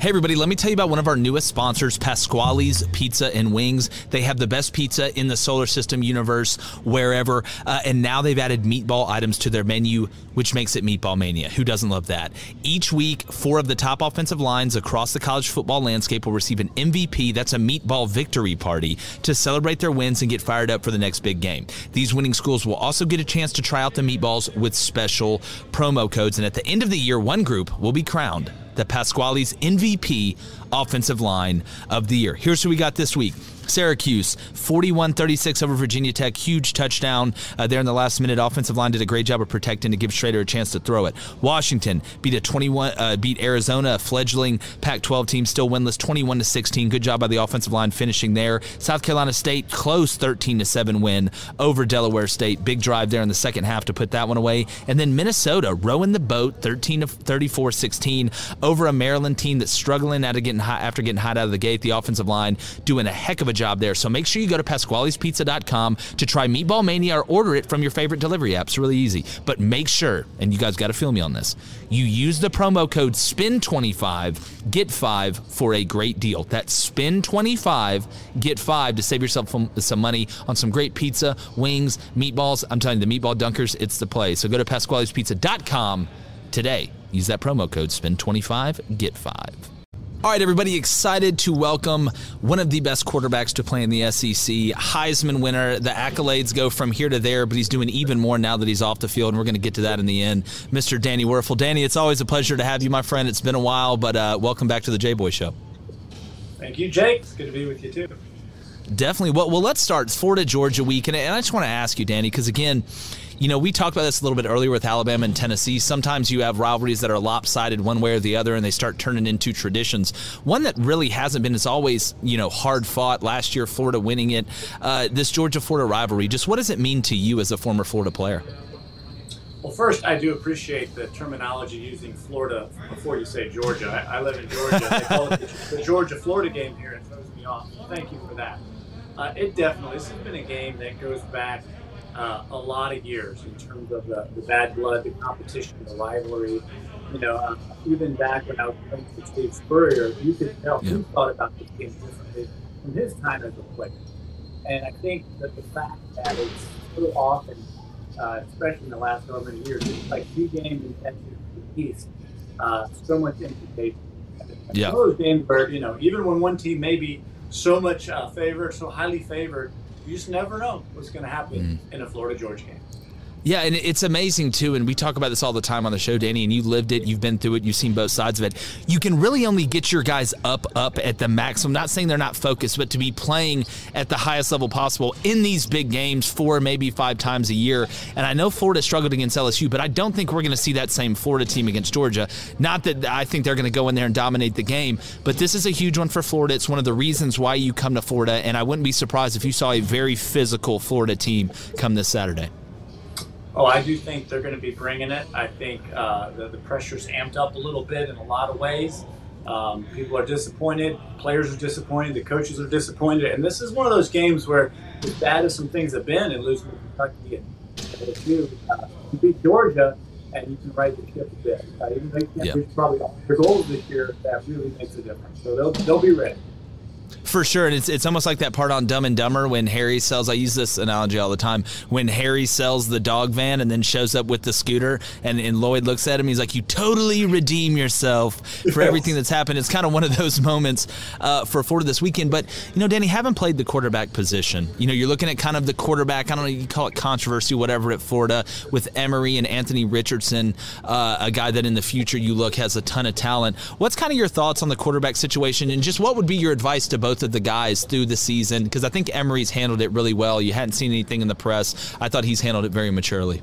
Hey, everybody, let me tell you about one of our newest sponsors, Pasquale's Pizza and Wings. They have the best pizza in the solar system universe, wherever. Uh, and now they've added meatball items to their menu, which makes it Meatball Mania. Who doesn't love that? Each week, four of the top offensive lines across the college football landscape will receive an MVP. That's a meatball victory party to celebrate their wins and get fired up for the next big game. These winning schools will also get a chance to try out the meatballs with special promo codes. And at the end of the year, one group will be crowned the Pasquale's MVP offensive line of the year. Here's who we got this week. Syracuse, 41 36 over Virginia Tech. Huge touchdown uh, there in the last minute. Offensive line did a great job of protecting to give Shrader a chance to throw it. Washington beat a 21, uh, beat Arizona, a fledgling Pac 12 team, still winless, 21 to 16. Good job by the offensive line finishing there. South Carolina State, close 13 to 7 win over Delaware State. Big drive there in the second half to put that one away. And then Minnesota rowing the boat, 13 to 34 16 over a Maryland team that's struggling after getting hot, after getting hot out of the gate. The offensive line doing a heck of a job there. So make sure you go to Pasquale'sPizza.com to try Meatball Mania or order it from your favorite delivery app. It's really easy. But make sure, and you guys got to feel me on this, you use the promo code SPIN25, get 5 for a great deal. That's SPIN25, get 5 to save yourself some, some money on some great pizza, wings, meatballs. I'm telling you, the meatball dunkers, it's the play. So go to Pasquale'sPizza.com today. Use that promo code SPIN25, get 5. All right, everybody, excited to welcome one of the best quarterbacks to play in the SEC, Heisman winner. The accolades go from here to there, but he's doing even more now that he's off the field, and we're going to get to that in the end. Mr. Danny Wuerffel. Danny, it's always a pleasure to have you, my friend. It's been a while, but uh, welcome back to the J Boy Show. Thank you, Jake. It's good to be with you too. Definitely. Well, well, let's start. It's Florida Georgia week, and, and I just want to ask you, Danny, because again, you know, we talked about this a little bit earlier with Alabama and Tennessee. Sometimes you have rivalries that are lopsided one way or the other, and they start turning into traditions. One that really hasn't been is always, you know, hard fought. Last year, Florida winning it. Uh, this Georgia Florida rivalry. Just what does it mean to you as a former Florida player? Well, first, I do appreciate the terminology using Florida before you say Georgia. I, I live in Georgia. they call it the, the Georgia Florida game here. It throws me off. Thank you for that. Uh, it definitely, this has been a game that goes back uh, a lot of years in terms of the, the bad blood, the competition, the rivalry. You know, uh, even back when I was playing for Steve Spurrier, you could tell he thought about this game differently from his time as a player. And I think that the fact that it's so often, uh, especially in the last however many years, it's like two games the East, uh, so much implication. Yeah. Those games where, you know, even when one team may be so much uh, favored, so highly favored, you just never know what's going to happen hmm. in a Florida Georgia game. Yeah, and it's amazing too, and we talk about this all the time on the show, Danny. And you lived it, you've been through it, you've seen both sides of it. You can really only get your guys up, up at the maximum. Not saying they're not focused, but to be playing at the highest level possible in these big games four, maybe five times a year. And I know Florida struggled against LSU, but I don't think we're going to see that same Florida team against Georgia. Not that I think they're going to go in there and dominate the game, but this is a huge one for Florida. It's one of the reasons why you come to Florida, and I wouldn't be surprised if you saw a very physical Florida team come this Saturday. Oh, I do think they're going to be bringing it. I think uh, the, the pressure's amped up a little bit in a lot of ways. Um, people are disappointed. Players are disappointed. The coaches are disappointed. And this is one of those games where, as bad as some things have been in losing to Kentucky and LSU, uh, you beat Georgia and you can right the ship a bit. Uh, even though you can't Yeah. reach probably all goals this year, that really makes a difference. So they'll, they'll be ready. For sure, and it's it's almost like that part on Dumb and Dumber when Harry sells. I use this analogy all the time. When Harry sells the dog van and then shows up with the scooter, and, and Lloyd looks at him, he's like, "You totally redeem yourself for everything that's happened." It's kind of one of those moments uh, for Florida this weekend. But you know, Danny, haven't played the quarterback position. You know, you're looking at kind of the quarterback. I don't know, you call it controversy, whatever, at Florida with Emory and Anthony Richardson, uh, a guy that in the future you look has a ton of talent. What's kind of your thoughts on the quarterback situation, and just what would be your advice to both of the guys through the season? Because I think Emory's handled it really well. You hadn't seen anything in the press. I thought he's handled it very maturely.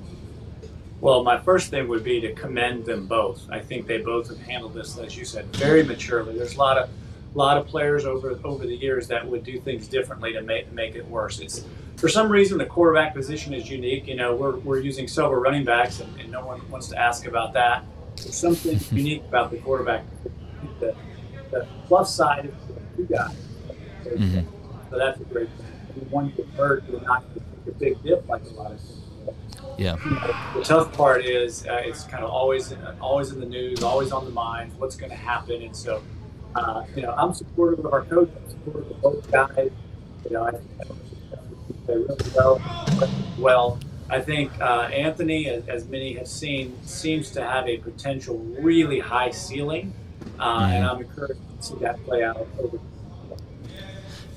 Well, my first thing would be to commend them both. I think they both have handled this, as you said, very maturely. There's a lot of lot of players over over the years that would do things differently to make make it worse. It's for some reason, the quarterback position is unique. You know, we're, we're using several running backs, and, and no one wants to ask about that. There's something unique about the quarterback. The, the plus side is two guys. Mm-hmm. So that's a great thing. One get hurt, you're not a big dip like a lot of teams. Yeah. The tough part is uh, it's kind of always always in the news, always on the mind. What's going to happen? And so, uh, you know, I'm supportive of our coach. I'm supportive of both guys. You know, I think they really well. Well, I think uh, Anthony, as, as, many have seen, seems to have a potential really high ceiling, uh, mm-hmm. and I'm encouraged to see that play out over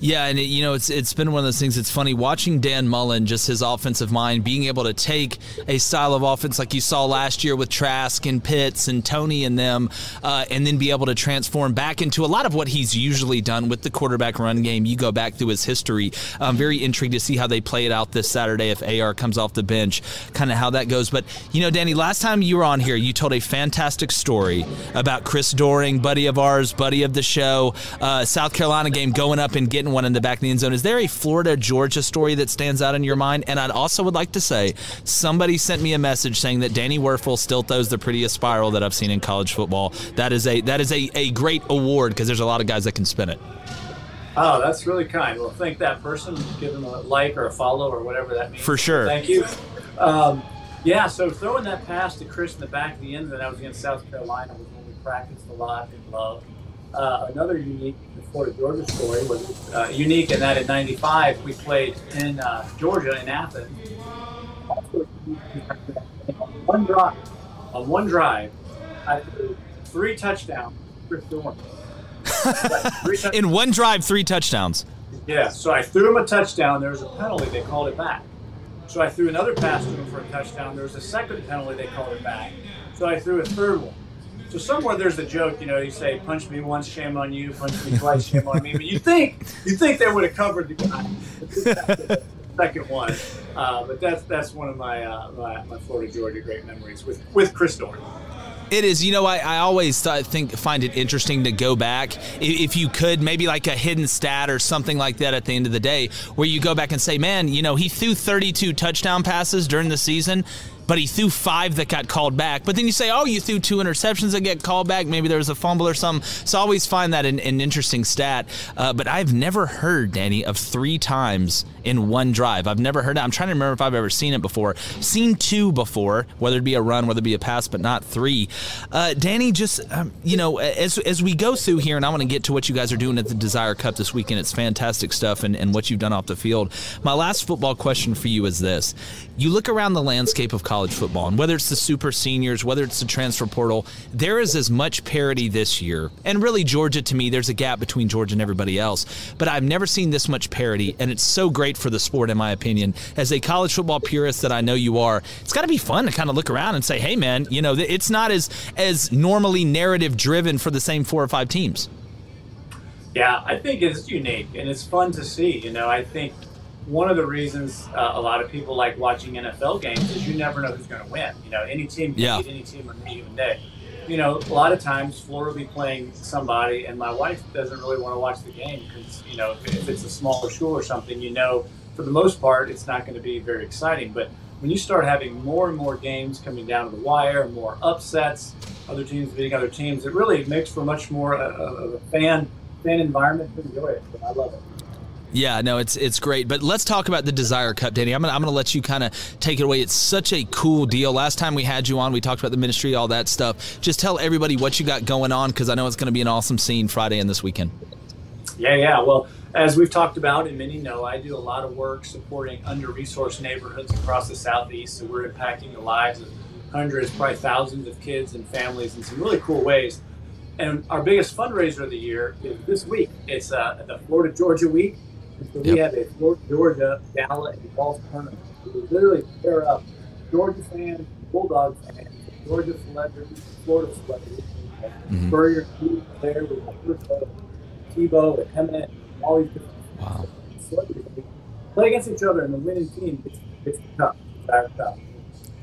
yeah, and it, you know it's it's been one of those things. It's funny watching Dan Mullen, just his offensive mind, being able to take a style of offense like you saw last year with Trask and Pitts and Toney and them, uh, and then be able to transform back into a lot of what he's usually done with the quarterback run game. You go back through his history. I'm very intrigued to see how they play it out this Saturday if AR comes off the bench, kind of how that goes. But you know, Danny, last time you were on here, you told a fantastic story about Chris Doering, buddy of ours, buddy of the show, uh, South Carolina game going up and getting one in the back of the end zone. Is there a Florida Georgia story that stands out in your mind? And I'd also would like to say somebody sent me a message saying that Danny Wuerffel still throws the prettiest spiral that I've seen in college football. That is a that is a, a great award because there's a lot of guys that can spin it. Oh, that's really kind. Well, thank that person. Give them a like or a follow or whatever that means. For sure. Thank you. Um, yeah, so throwing that pass to Chris in the back of the end zone, that was against South Carolina was when we practiced a lot and loved. Uh, another unique Florida Georgia story was uh, unique in that in '95 we played in uh, Georgia in Athens. One drive, on one drive, I threw three touchdowns. Chris in one drive, three touchdowns. Yeah, so I threw him a touchdown. There was a penalty. They called it back. So I threw another pass to him for a touchdown. There was a second penalty. They called it back. So I threw a third one. So somewhere there's a joke, you know, you say, "Punch me once, shame on you. Punch me twice, shame on me." But you think you think they would have covered the guy. second one, uh, but that's that's one of my, uh, my, my Florida Georgia great memories with with Chris Dorn. It is. You know, I, I always th- think find it interesting to go back if you could maybe like a hidden stat or something like that at the end of the day, where you go back and say, "Man, you know, he threw 32 touchdown passes during the season." But he threw five that got called back. But then you say, oh, you threw two interceptions that get called back. Maybe there was a fumble or something. So I always find that an, an interesting stat. Uh, but I've never heard, Danny, of three times in one drive. I've never heard that. I'm trying to remember if I've ever seen it before. Seen two before, whether it be a run, whether it be a pass, but not three. Uh, Danny, just, um, you know, as, as we go through here, and I want to get to what you guys are doing at the Desire Cup this weekend, it's fantastic stuff and, and what you've done off the field. My last football question for you is this you look around the landscape of college football, and whether it's the super seniors, whether it's the transfer portal, there is as much parity this year. And really, Georgia, to me, there's a gap between Georgia and everybody else. But I've never seen this much parity, and it's so great for the sport, in my opinion. As a college football purist that I know you are, it's got to be fun to kind of look around and say, hey, man, you know, it's not as, as normally narrative driven for the same four or five teams. Yeah, I think it's unique and it's fun to see. You know, I think one of the reasons uh, a lot of people like watching NFL games is you never know who's going to win. You know, any team can yeah. beat any team on any given day. You know, a lot of times Florida will be playing somebody, and my wife doesn't really want to watch the game because you know if, it's a smaller school or something, you know, for the most part, it's not going to be very exciting. But when you start having more and more games coming down to the wire, more upsets, other teams beating other teams, it really makes for much more uh, of a fan fan environment to enjoy it. I love it. Yeah, no, it's it's great. But let's talk about the Desire Cup, Danny. I'm gonna I'm gonna let you kind of take it away. It's such a cool deal. Last time we had you on, we talked about the ministry, all that stuff. Just tell everybody what you got going on because I know it's gonna be an awesome scene Friday and this weekend. Yeah, yeah. Well, as we've talked about, and many know, I do a lot of work supporting under-resourced neighborhoods across the southeast. So we're impacting the lives of hundreds, probably thousands of kids and families in some really cool ways. And our biggest fundraiser of the year is this week. It's uh, the Florida Georgia Week. So we yep. have a Georgia gala and golf tournament. We literally pair up Georgia fans, Bulldog fans, Georgia celebrities, Florida celebrities. Mm-hmm. Spurrier, there, we have Tebow, and Emmitt, all these different wow. celebrities. We play against each other, and the winning team gets, gets the cup, the cup.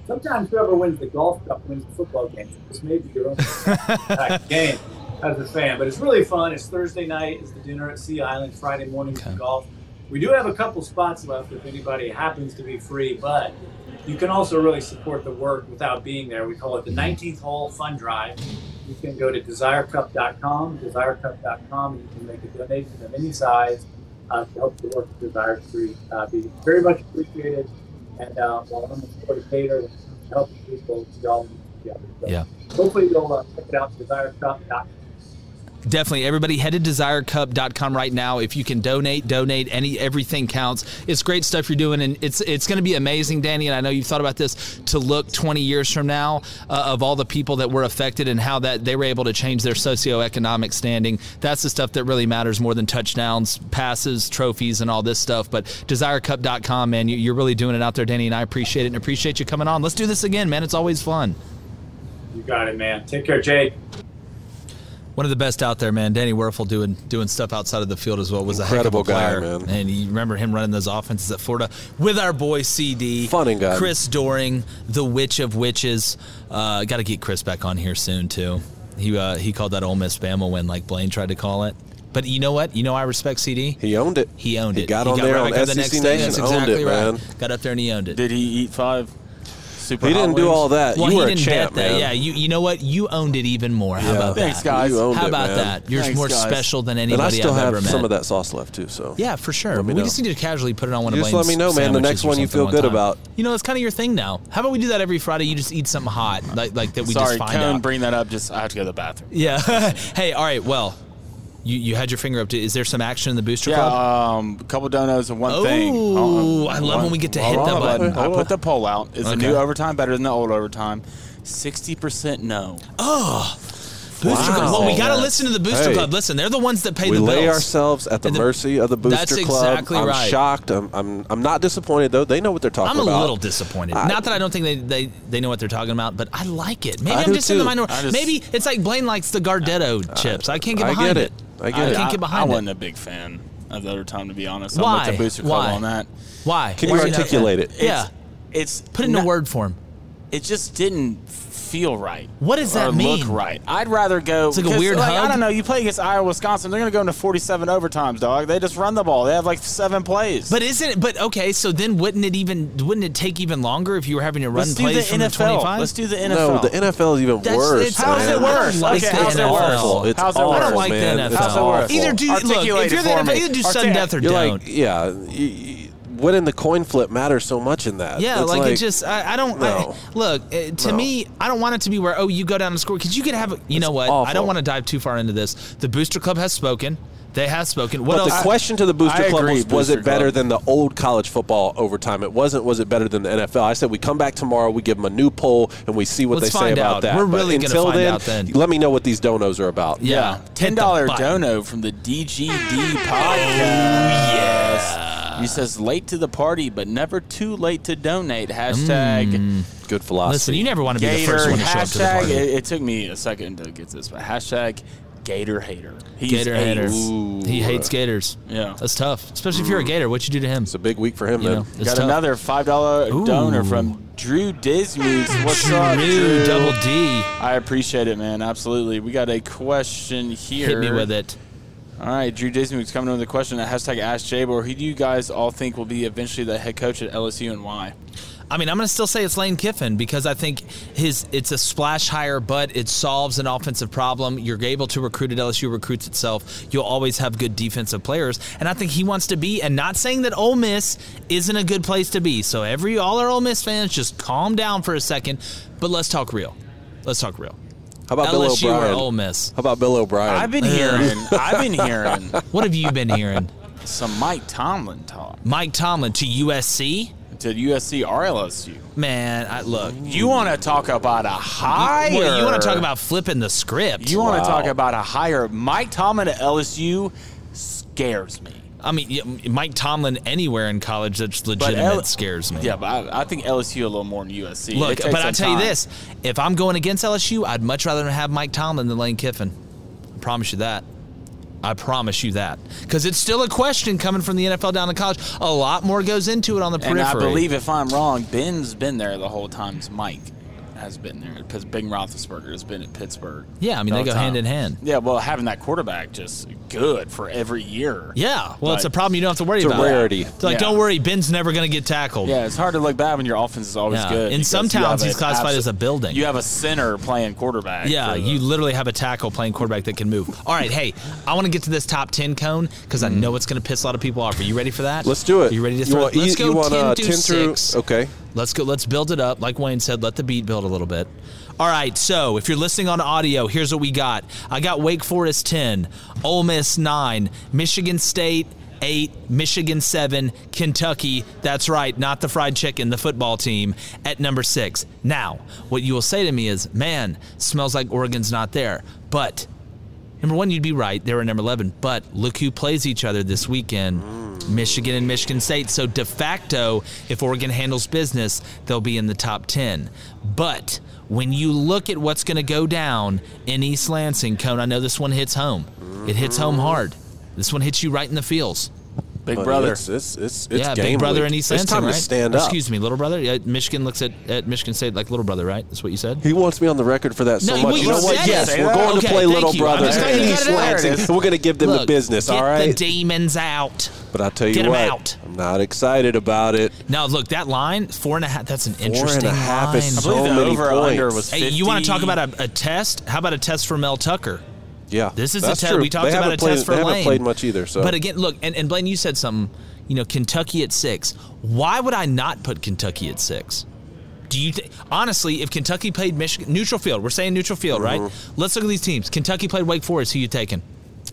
Sometimes whoever wins the golf cup wins the football game. So this may be your own game as a fan. But it's really fun. It's Thursday night. It's the dinner at Sea Island. Friday morning okay. golf. We do have a couple spots left if anybody happens to be free, but you can also really support the work without being there. We call it the 19th Hole Fund Drive. You can go to desirecup.com, desirecup.com, and you can make a donation of any size uh, to help the work of Desire Street. Uh, be very much appreciated. And uh, while I'm a supporter, helping people, we all need together. So Yeah. Hopefully you'll uh, check it out, desirecup.com. Definitely, everybody head to desirecup.com right now. If you can donate, donate. Any everything counts. It's great stuff you're doing, and it's it's going to be amazing, Danny. And I know you've thought about this to look 20 years from now uh, of all the people that were affected and how that they were able to change their socioeconomic standing. That's the stuff that really matters more than touchdowns, passes, trophies, and all this stuff. But desirecup.com, man, you, you're really doing it out there, Danny, and I appreciate it and appreciate you coming on. Let's do this again, man. It's always fun. You got it, man. Take care, Jake. One of the best out there, man. Danny Wuerffel doing doing stuff outside of the field as well was Incredible a heck of guy, a player. man. And you remember him running those offenses at Florida with our boy CD, Funny guy. Chris Doering, the Witch of Witches. Uh, Got to get Chris back on here soon too. He uh, he called that Ole Miss Bama win like Blaine tried to call it. But you know what? You know I respect CD. He owned it. He owned He it. got on there right on back up the SEC next day. Nation, That's owned it, right. man. Got up there and he owned it. Did he eat five super He hot didn't do all that. Well, you he were a didn't champ, bet that. man. Yeah, you you know what? You owned it even more. How Yeah. about Thanks, that? guys. You owned How it, about man. that? You're Thanks, more guys. special than And anybody I still have have ever met. some of that sauce left too. So Yeah, for sure. Let me we know. just need to casually put it on one You of just Blaine's let me know, man. The next one you feel good about. You know, it's kind of your thing now. How about we do that every Friday? You just eat something hot, like, like that we Sorry, just find Cone, out. bring that up. Just I have to go to the bathroom. yeah. hey, all right. Well, you, you had your finger up to. Is there some action in the booster Yeah, club? um, a couple donuts and one Oh, thing. Hold on. I love when we get to hit Hold the on, button. I put the poll out. Is the Okay. new overtime better than the old overtime? Sixty percent no. Oh. Booster Wow. club. Well, we got to listen to the booster Hey. club. Listen, they're the ones that pay we the bills. lay ourselves at the, the- mercy of the booster That's club. exactly I'm right. shocked. I'm, I'm I'm not disappointed though. They know what they're talking about. I'm a about. little disappointed. I- Not that I don't think they, they, they know what they're talking about, but I like it. Maybe I I'm do just in the minority. Just- Maybe it's like Blaine likes the Gardetto chips. I can't get I behind get it. I get I it. can't get behind I it. wasn't a big fan of the other time, to be honest. Why? I'm with the booster club Why? on that. Why? Can you Why are articulate fan? it? Yeah. It's Put it into not- word form. It just didn't feel right. What does that or mean? Look right. I'd rather go. It's like a 'cause, weird like, I don't know. You play against Iowa, Wisconsin. They're going to go into 47 overtimes, dog. They just run the ball. They have like seven plays. But isn't it? But okay, so then wouldn't it even? Wouldn't it take even longer if you were having to run Let's plays the from the 25? Let's do the NFL. No, the NFL is even That's- worse. it's- How's it worse? like okay, how's it worse? It's how's it awful, worse? I don't like the. NFL. How's it worse? Either do look if you're the NFL, either do sudden death or don't. yeah, you, you, winning the coin flip matters so much in that. Yeah, It's like, it just I, I don't I, look uh, to No. me. I don't want it to be where oh you go down and score because you could have a- you know what I don't want to dive too far into this. The Booster Club has spoken. They have spoken. What but else? the question to the booster I club agree, was: Was it better Club. than the old college football overtime? It wasn't. Was it better than the NFL? I said we come back tomorrow, we give them a new poll, and we see what Let's they say find about out. that. We're really gonna until find then, out then. let me know what these donos are about. yeah, Ten Hit the dollar button. dono from the DGD podcast. yes. He says late to the party, but never too late to donate. Hashtag mm. Good philosophy. Listen, you never want to be the first one to show up to the party. It, it took me a second to get this, but hashtag Gator hater. He's Gator hater. ace. He hates Gators. Yeah. That's tough, especially if you're a mm. Gator. What'd you do to him? It's a big week for him, You man. know, Got tough. another five dollar donor from Drew Dismukes. What's up, Drew, Drew? double D. I appreciate it, man. Absolutely. We got a question here. Hit me with it. All right, Drew Dismukes coming in with a question at hashtag Ask JBoy. Who do you guys all think will be eventually the head coach at LSU and why? I mean, I'm going to still say it's Lane Kiffin because I think his it's a splash hire, but it solves an offensive problem. You're able to recruit at LSU recruits itself. You'll always have good defensive players, and I think he wants to be. And not saying that Ole Miss isn't a good place to be. So every all our Ole Miss fans, just calm down for a second. But let's talk real. Let's talk real. How about Bill LSU or Ole Miss? How about Bill O'Brien? I've been hearing. I've been hearing What have you been hearing? some Mike Tomlin talk Mike Tomlin to USC? to USC or LSU. Man, I look. You want to talk about a hire? Well, you want to talk about flipping the script? You want Wow. to talk about a hire? Mike Tomlin at LSU scares me. I mean, Mike Tomlin anywhere in college that's legitimate L- scares me. Yeah, but I, I think LSU a little more than USC. Look, but I tell you this: if I'm going against LSU, I'd much rather have Mike Tomlin than Lane Kiffin. I promise you that. I promise you that because it's still a question coming from the NFL down to college. A lot more goes into it on the periphery. And. I believe if I'm wrong, Ben's been there the whole time. It's Mike. Has been there because Big Roethlisberger has been at Pittsburgh. Yeah, I mean, they the go hand in hand. Yeah, well, having that quarterback just good for every year. Yeah, well, it's a problem you don't have to worry It's a about. rarity. It's like, Yeah. don't worry, Ben's never going to get tackled. Yeah, it's hard to look bad when your offense is always Yeah. good. In some because you have towns, he's classified abso- as a building. You have a center playing quarterback. Yeah, you literally have a tackle playing quarterback that can move. All right, hey, I want to get to this top 10 cone because I know it's going to piss a lot of people off. Are you ready for that? Let's do it. Are you ready to You throw want- Let's go you want, 10 uh, through 10 through- 6. okay. Let's go. Let's build it up. Like Wayne said, let the beat build a little bit. All right, so if you're listening on audio, here's what we got. I got Wake Forest 10, Ole Miss 9, Michigan State 8, Michigan 7, Kentucky, that's right, not the fried chicken, the football team, at number 6. Now, what you will say to me is, man, smells like Oregon's not there. But Number one, you'd be right. They were number 11. But look who plays each other this weekend Michigan and Michigan State. So, de facto, if Oregon handles business, they'll be in the top 10. But when you look at what's going to go down in East Lansing, Cone, I know this one hits home. It hits home hard. This one hits you right in the feels. Big But brother. It's, it's, it's, it's yeah, game big brother week. in East It's Lansing, time right? to stand Or up. Excuse me, little brother. Yeah, Michigan looks at, at Michigan State like little brother, right? That's what you said. He wants me on the record for that so No, much. well, you you know what? said Yes, we're going Okay, to play Little you. Brother I'm just glad in you got East. Lansing. We're going to give them the Look, business, get all right? the demons out. but I tell you Get 'em what, out. I'm not excited about it. Now, look, that line, four and a half, that's an and a interesting half line. is I believe so the many over-under points. was Hey, you want to talk about a, a test? How about a test for Mel Tucker? Yeah, This is a test. We talked They about a haven't played- test for They haven't Lane. played much either. So, But again, look, and, and Blaine, you said something. You know, Kentucky at six. Why would I not put Kentucky at six? Do you th- honestly, if Kentucky played Michigan neutral field, we're saying neutral field, right? Mm-hmm. Let's look at these teams. Kentucky played Wake Forest. Who you taking?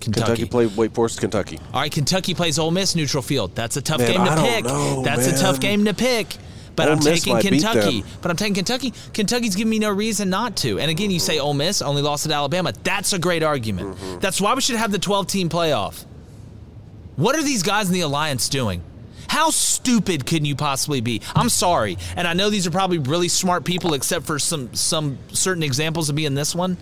Kentucky. played Wake Forest, Kentucky. All right, Kentucky plays Ole Miss neutral field. That's a tough Man, game to I pick. know, That's a tough game to pick. But Ole I'm Miss taking Kentucky. But I'm taking Kentucky. Kentucky's giving me no reason not to. And again, you say Ole Miss only lost at Alabama. That's a great argument. Mm-hmm. That's why we should have the 12 team playoff. What are these guys in the alliance doing? How stupid can you possibly be? I'm sorry, and I know these are probably really smart people, except for some some certain examples of being this one.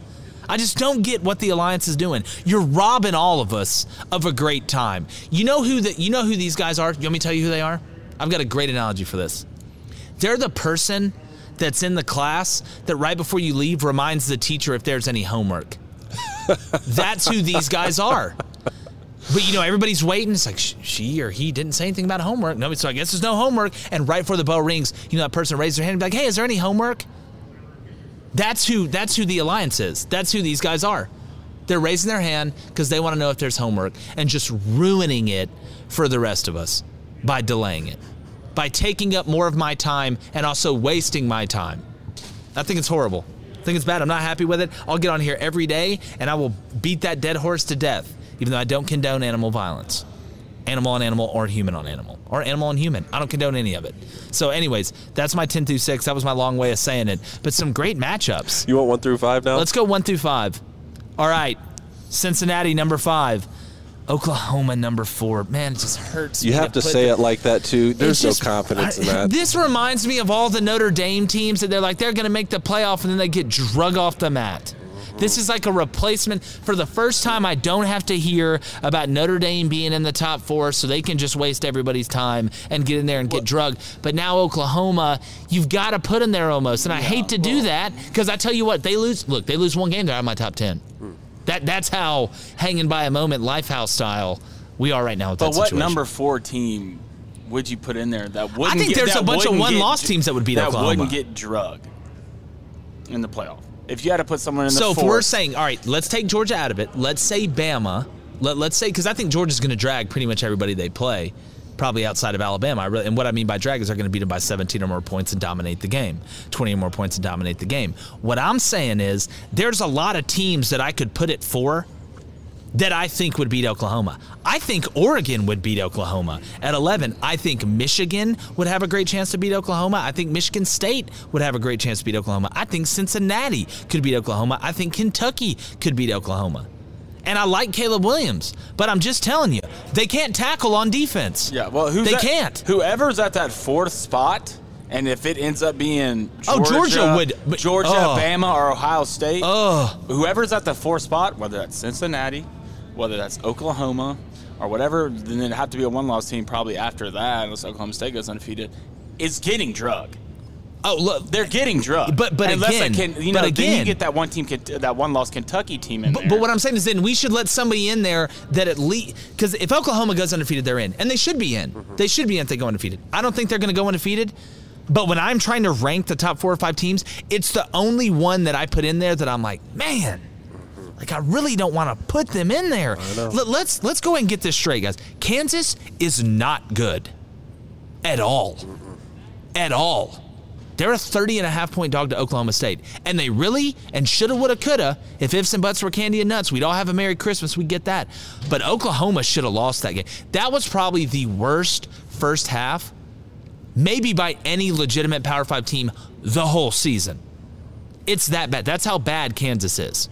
I just don't get what the alliance is doing. You're robbing all of us of a great time. You know who that? You know who these guys are? You want me to tell you who they are? I've got a great analogy for this. They're the person that's in the class that right before you leave reminds the teacher if there's any homework. That's who these guys are. But you know, everybody's waiting. It's like she or he didn't say anything about homework. No, so I guess there's no homework. And right before the bell rings, you know, that person raises their hand and be like, "Hey, is there any homework?" That's who. That's who the alliance is. That's who these guys are. They're raising their hand because they want to know if there's homework and just ruining it for the rest of us by delaying it, by taking up more of my time and also wasting my time. I think it's horrible. I think it's bad. I'm not happy with it. I'll get on here every day and I will beat that dead horse to death, even though I don't condone animal violence. Animal on animal or human on animal or animal on human. I don't condone any of it. So, anyways, that's my 10 through 6. That was my long way of saying it. But some great matchups. You want one through five now? Let's go one through five. All right. Cincinnati, number five. Oklahoma, number four. Man, it just hurts. You have to put say the- it like that too. There's It's no just- confidence in that. This reminds me of all the Notre Dame teams that they're like they're going to make the playoff and then they get drug off the mat. This is like a replacement for the first time. I don't have to hear about Notre Dame being in the top four, so they can just waste everybody's time and get in there and get drugged. But now Oklahoma, you've got to put in there almost, and I hate to do that because I tell you what, they lose. Look, they lose one game, they're out of my top ten. Hmm. That that's how hanging by a moment, lifehouse style, we are right now. With But what situation. number four team would you put in there that wouldn't? I think get, there's a bunch of one-loss teams that would beat that Oklahoma. wouldn't get drugged in the playoff. If you had to put someone in the So if fourth, we're saying, all right, let's take Georgia out of it. Let's say Bama. Let, let's say because I think Georgia's going to drag pretty much everybody they play, probably outside of Alabama. I really, and what I mean by drag is they're going to beat them by 17 or more points and dominate the game, 20 or more points and dominate the game. What I'm saying is there's a lot of teams that I could put it for that I think would beat Oklahoma. I think Oregon would beat Oklahoma at 11. I think Michigan would have a great chance to beat Oklahoma. I think Michigan State would have a great chance to beat Oklahoma. I think Cincinnati could beat Oklahoma. I think Kentucky could beat Oklahoma. And I like Caleb Williams, but I'm just telling you, they can't tackle on defense. yeah, well, who's they can't. Whoever's at that fourth spot, and if it ends up being Oh, Georgia would- but- Georgia, oh. Bama, or Ohio State, Oh. whoever's at the fourth spot, whether that's Cincinnati, whether that's Oklahoma, or whatever, then it'd have to be a one-loss team probably after that, unless Oklahoma State goes undefeated, is getting drugged. Oh, look, they're getting drugged. But but Unless again, can, you but know, again, then you get that one team, that one lost Kentucky team in But, there. but what I'm saying is, then we should let somebody in there that at least because if Oklahoma goes undefeated, they're in, and they should be in. Mm-hmm. They should be in if they go undefeated. I don't think they're going to go undefeated. But when I'm trying to rank the top four or five teams, it's the only one that I put in there that I'm like, man, like I really don't want to put them in there. Let, let's let's go ahead and get this straight, guys. Kansas is not good at all, at all. They're a 30 and a half point dog to Oklahoma State. And they really, and shoulda, woulda, coulda, if ifs and buts were candy and nuts, we'd all have a Merry Christmas. We get that. But Oklahoma should have lost that game. That was probably the worst first half, maybe by any legitimate Power Five team the whole season. It's that bad. That's how bad Kansas is.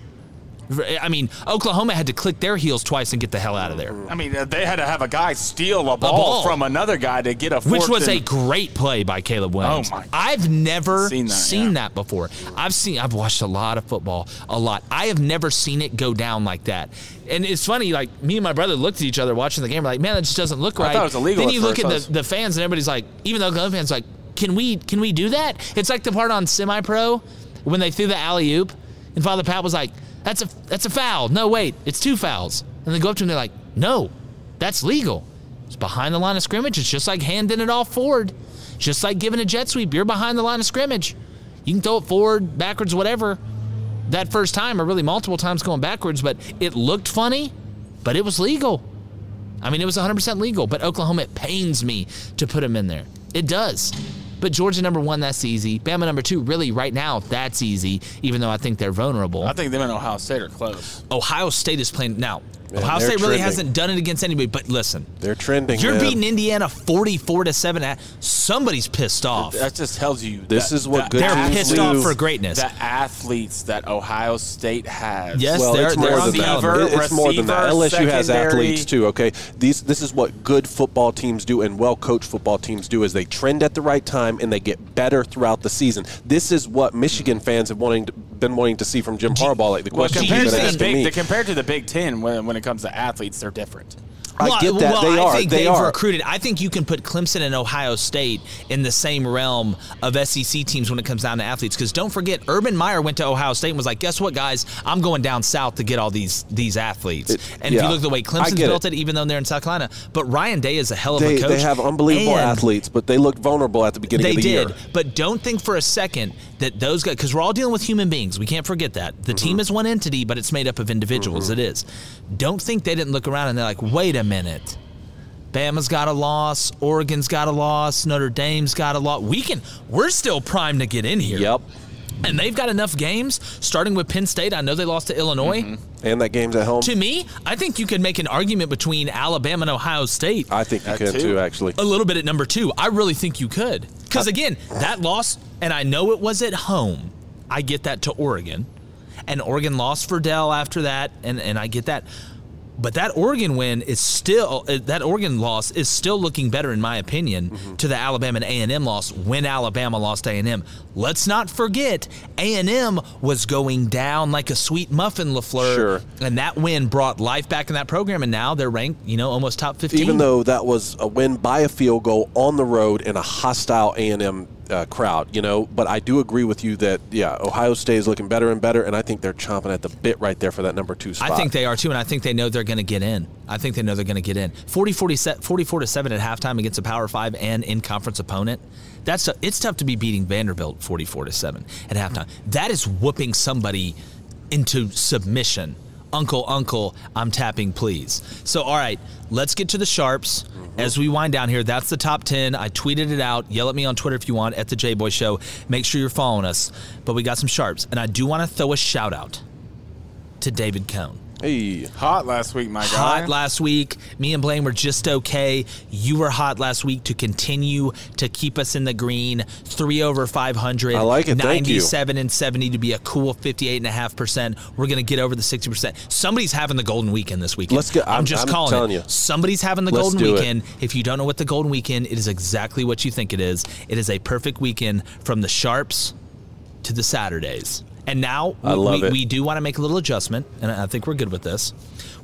I mean, Oklahoma had to click their heels twice and get the hell out of there. I mean, uh, they had to have a guy steal a ball, ball. from another guy to get a Which was a great play by Caleb Williams. Oh, my- I've never Seen seen, that, that, before. I've seen I've watched a lot of football, a lot. I have never seen it go down like that. And it's funny, like me and my brother looked at each other watching the game, we're like, man, that just doesn't look I right. thought it was illegal Then you look at the, the fans and everybody's like, even though Oklahoma fans like, can we can we do that? It's like the part on semi pro when they threw the alley oop and Father Pat was like, That's a that's a foul. No, wait, it's two fouls. And they go up to him, and they're like, No, that's legal. It's behind the line of scrimmage. It's just like handing it off forward. Just like giving a jet sweep. You're behind the line of scrimmage. You can throw it forward, backwards, whatever. That first time, or really multiple times going backwards, but it looked funny, but it was legal. I mean, it was 100% legal, but Oklahoma, it pains me to put him in there. It does. But Georgia number one, that's easy. Bama number two, really, right now, that's easy, even though I think they're vulnerable. I think them and Ohio State are close. Ohio State is playing now. Man, Ohio they're State really trending. hasn't done it against anybody, but listen, They're trending. you're man. beating Indiana 44 to 7. Somebody's pissed off. That just tells you This that- is what that good They're teams pissed do. off for greatness. The athletes that Ohio State has. Yes, well, they're- it's more they're than on the that. element. It- It's more than that. receiver, LSU has athletes too. Okay, these this is what good football teams do and well coached football teams do is they trend at the right time and they get better throughout the season. This is what Michigan fans have wanting to, been wanting to see from Jim Harbaugh. Like the Well, question compared to, the big, the, compared to the Big Ten, when, when it comes to athletes, they're different. I Well, get that well, they I are. think they they've are. recruited. I think you can put Clemson and Ohio State in the same realm of SEC teams when it comes down to athletes. Because don't forget, Urban Meyer went to Ohio State and was like, "Guess what, guys? I'm going down south to get all these these athletes." It- and if you look at the way I Clemson's built it. it. even though they're in South Carolina, but Ryan Day is a hell of They, a coach. they have unbelievable and athletes, but they looked vulnerable at the beginning They of the did, year. but don't think for a second that those guys, because we're all dealing with human beings. We can't forget that. The Mm-hmm. team is one entity, but it's made up of individuals. It is. Don't think they didn't look around and they're like, wait a minute. Bama's got a loss. Oregon's got a loss. Notre Dame's got a loss. We can. We're still primed to get in here. Yep. And they've got enough games, starting with Penn State. I know they lost to Illinois. Mm-hmm. And that game's at home. To me, I think you could make an argument between Alabama and Ohio State. I think you That can too. too, actually. a little bit at number two. I really think you could. Because again, that loss, and I know it was at home. I get that to Oregon. And Oregon lost for Dell after that, and, and I get that. But that Oregon win is still uh, that Oregon loss is still looking better in my opinion Mm-hmm. to the Alabama and A&M loss when Alabama lost A&M. Let's not forget A&M was going down like a sweet muffin Lafleur, Sure. and that win brought life back in that program, and now they're ranked you know almost top fifteen. Even though that was a win by a field goal on the road in a hostile A&M uh, crowd, you know, but I do agree with you that yeah, Ohio State is looking better and better, and I think they're chomping at the bit right there for that number two spot. I think they are too, and I think they know they're going to get in. I think they know they're going to get in. 40, 40 set, 44 to 7 at halftime against a Power 5 and in conference opponent. That's it's tough to be beating Vanderbilt 44 to 7 at halftime. That is whooping somebody into submission. Uncle, uncle, I'm tapping, please. So, all right, let's get to the sharps mm-hmm. as we wind down here. That's the top 10. I tweeted it out. Yell at me on Twitter if you want at the J Boy Show. Make sure you're following us. But we got some sharps, and I do want to throw a shout out to David Cohn. Hey, Hot last week, my guy. Hot last week. Me and Blaine were just okay. You were hot last week to continue to keep us in the green. Three over 500. I like it. Thank you. 97 and 70 to be a cool 58.5%. We're going to get over the 60%. Somebody's having the golden weekend this weekend. Let's get- I'm, I'm- just I'm calling telling it. you. Somebody's having the Let's golden do it. weekend. If you don't know what the golden weekend, it is exactly what you think it is. It is a perfect weekend from the Sharps to the Saturdays. And now I we, love we, it. we do want to make a little adjustment, and I think we're good with this.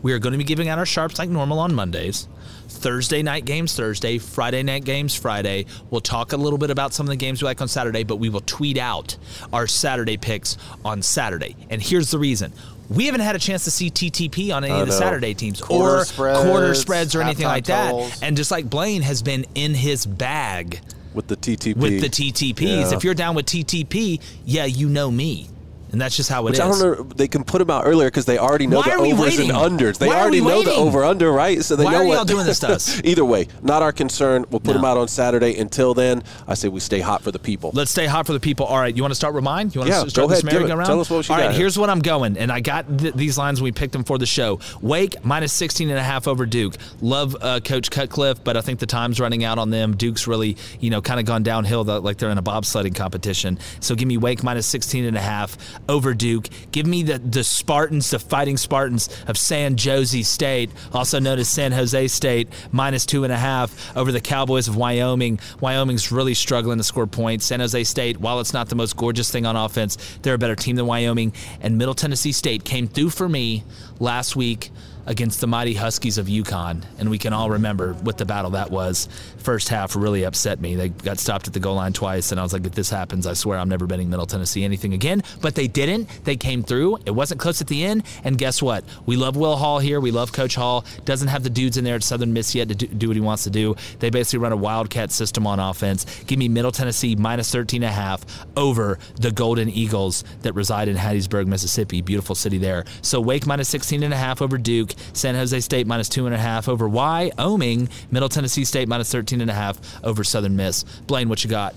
We are going to be giving out our sharps like normal on Mondays. Thursday night games Thursday, Friday night games Friday. We'll talk a little bit about some of the games we like on Saturday, but we will tweet out our Saturday picks on Saturday. And here's the reason. We haven't had a chance to see TTP on any I of the know. Saturday teams Quarter or spreads, quarter spreads or anything like that. totals. And just like Blaine has been in his bag with the TTP. with the TTPs. Yeah. If you're down with TTP, yeah, you know me. And that's just how it is. Which I don't know. They can put them out earlier because they already know Why the overs waiting? and unders. They Why already know the over under, right? So they Why know are what. y'all doing this to us? Either way, not our concern. We'll put No. them out on Saturday. Until then, I say we stay hot for the people. Let's stay hot for the people. All right, you want to start with mine? You want Yeah, to start go ahead, it. merry-go-round? Tell us what you All right, here. here's what I'm going, and I got th- these lines when we picked them for the show. Wake minus 16 and a half over Duke. Love uh, Coach Cutcliffe, but I think the time's running out on them. Duke's really, you know, kind of gone downhill like they're in a bobsledding competition. So give me Wake minus 16 and a half over Duke. Give me the the Spartans, the Fighting Spartans of San Jose State, also known as San Jose State, minus two and a half over the Cowboys of Wyoming. Wyoming's really struggling to score points. San Jose State, while it's not the most gorgeous thing on offense, they're a better team than Wyoming. And Middle Tennessee State came through for me last week against the mighty Huskies of UConn, and we can all remember what the battle that was. First half really upset me. They got stopped at the goal line twice, and I was like, if this happens, I swear I'm never betting Middle Tennessee anything again. But they didn't. They came through. It wasn't close at the end, and guess what? We love Will Hall here. We love Coach Hall. Doesn't have the dudes in there at Southern Miss yet to do, what he wants to do. They basically run a wildcat system on offense. Give me Middle Tennessee minus 13 and a half over the Golden Eagles that reside in Hattiesburg, Mississippi. Beautiful city there. So Wake minus 16 and a half over Duke. San Jose State minus two and a half over Wyoming. Middle Tennessee State minus 13 and a half over Southern Miss. Blaine, what you got?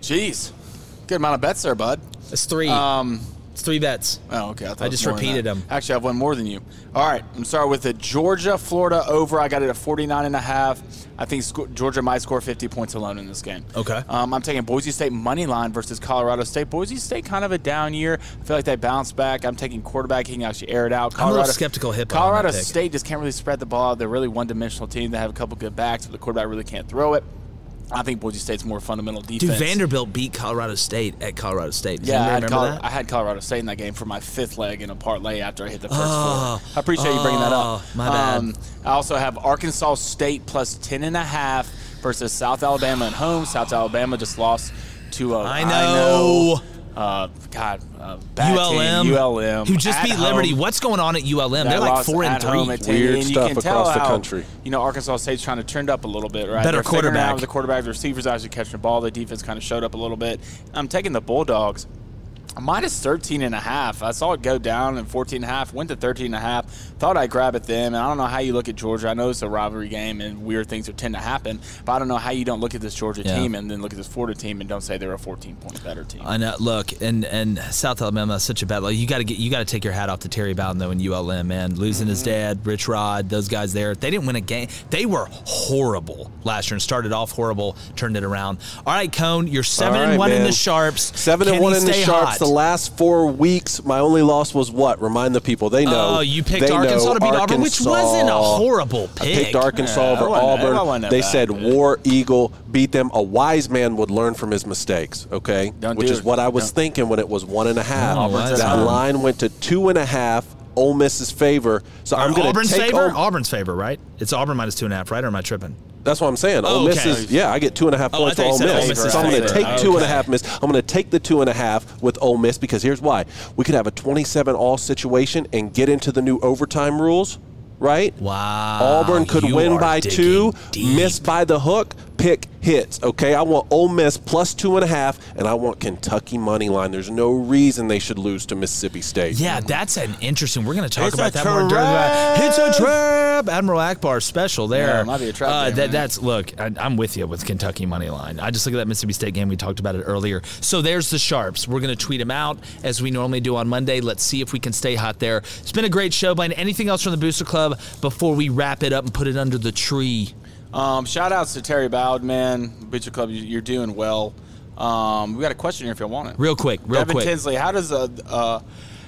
Jeez, good amount of bets there, bud. It's three. Um, it's three bets. Oh, okay. I, I just repeated them. Actually, I've won more than you. All right, I'm sorry with the Georgia Florida over. I got it at 49 and a half. I think sco- Georgia might score 50 points alone in this game. Okay. Um, I'm taking Boise State money line versus Colorado State. Boise State kind of a down year. I feel like they bounce back. I'm taking quarterback. He can actually air it out. I'm a little skeptical hip Colorado. State just can't really spread the ball out. They're really one-dimensional team. They have a couple good backs, but the quarterback really can't throw it. I think Boise State's more fundamental defense. Dude, Vanderbilt beat Colorado State at Colorado State. Does Yeah, I had, remember Col-? I had Colorado State in that game for my fifth leg in a parlay after I hit the first Oh. four. I appreciate you bringing that up. Um, Oh, my bad. I also have Arkansas State plus 10 and a half versus South Alabama at home. South Alabama just lost to a I I know. Uh, God, uh, bad ULM, team, ULM, who just at beat home. Liberty. What's going on at ULM? That They're like four and three. Weird and you stuff can tell across the how, country. You know, Arkansas State's trying to turn it up a little bit, right? Better They're quarterback. Out the quarterback, the receivers actually catching the ball. The defense kind of showed up a little bit. I'm taking the Bulldogs. Minus 13 and a half. I saw it go down and 14 and a half, went to 13 and a half. Thought I'd grab it then. And I don't know how you look at Georgia. I know it's a rivalry game and weird things would tend to happen, but I don't know how you don't look at this Georgia Yeah. team and then look at this Florida team and don't say they're a 14 point better team. I know. Look, and and South Alabama is such a bad. Like you got to get you got to take your hat off to Terry Bowden though in ULM, man. Losing his Mm-hmm. dad, Rich Rod, those guys there. They didn't win a game. They were horrible last year and started off horrible, turned it around. All right, Cone, you're seven All and right, one in the sharps. Seven Can and one in the sharps. hot? The last four weeks, my only loss was what? Remind the people. They know. Oh, you picked They Arkansas know to beat Auburn, which wasn't a Arkansas- horrible I pick. picked Arkansas Yeah, over it wasn't- it Auburn. They bad, said dude. War Eagle beat them. A wise man would learn from his mistakes. Okay, Don't which do is it. what I was Don't. thinking when it was one and a half. Oh, that line went to two and a half. Ole Miss's favor. So I'm going to Auburn's take favor. Ole- Auburn's favor, right? It's Auburn minus two and a half, right? Or am I tripping? That's what I'm saying. Oh, Ole Miss okay. is yeah. I get two and a half Oh, points thought for you Ole said Ole Miss. Miss so I'm going to take two and a Okay. half miss. I'm going to take the two and a half with Ole Miss because here's why: we could have a 27 all situation and get into the new overtime rules. Right? Wow. Auburn could you win by two, deep. miss by the hook, pick hits. Okay, I want Ole Miss plus two and a half, and I want Kentucky money line. There's no reason they should lose to Mississippi State. Yeah, that's an interesting. We're going to talk It's about a that more. during the- It's a trap. Admiral Ackbar special there. Yeah, it might be a trap Uh, game, that, that's look. I, I'm with you with Kentucky money line. I just look at that Mississippi State game. We talked about it earlier. So there's the sharps. We're going to tweet them out as we normally do on Monday. Let's see if we can stay hot there. It's been a great show, Blaine. Anything else from the Booster Club before we wrap it up and put it under the tree? Um, shout outs to Terry Bowd, man. Butcher Club, you- you're doing well. Um, we got a question here if you want it. Real quick, real Devin quick. Tinsley, how does a uh,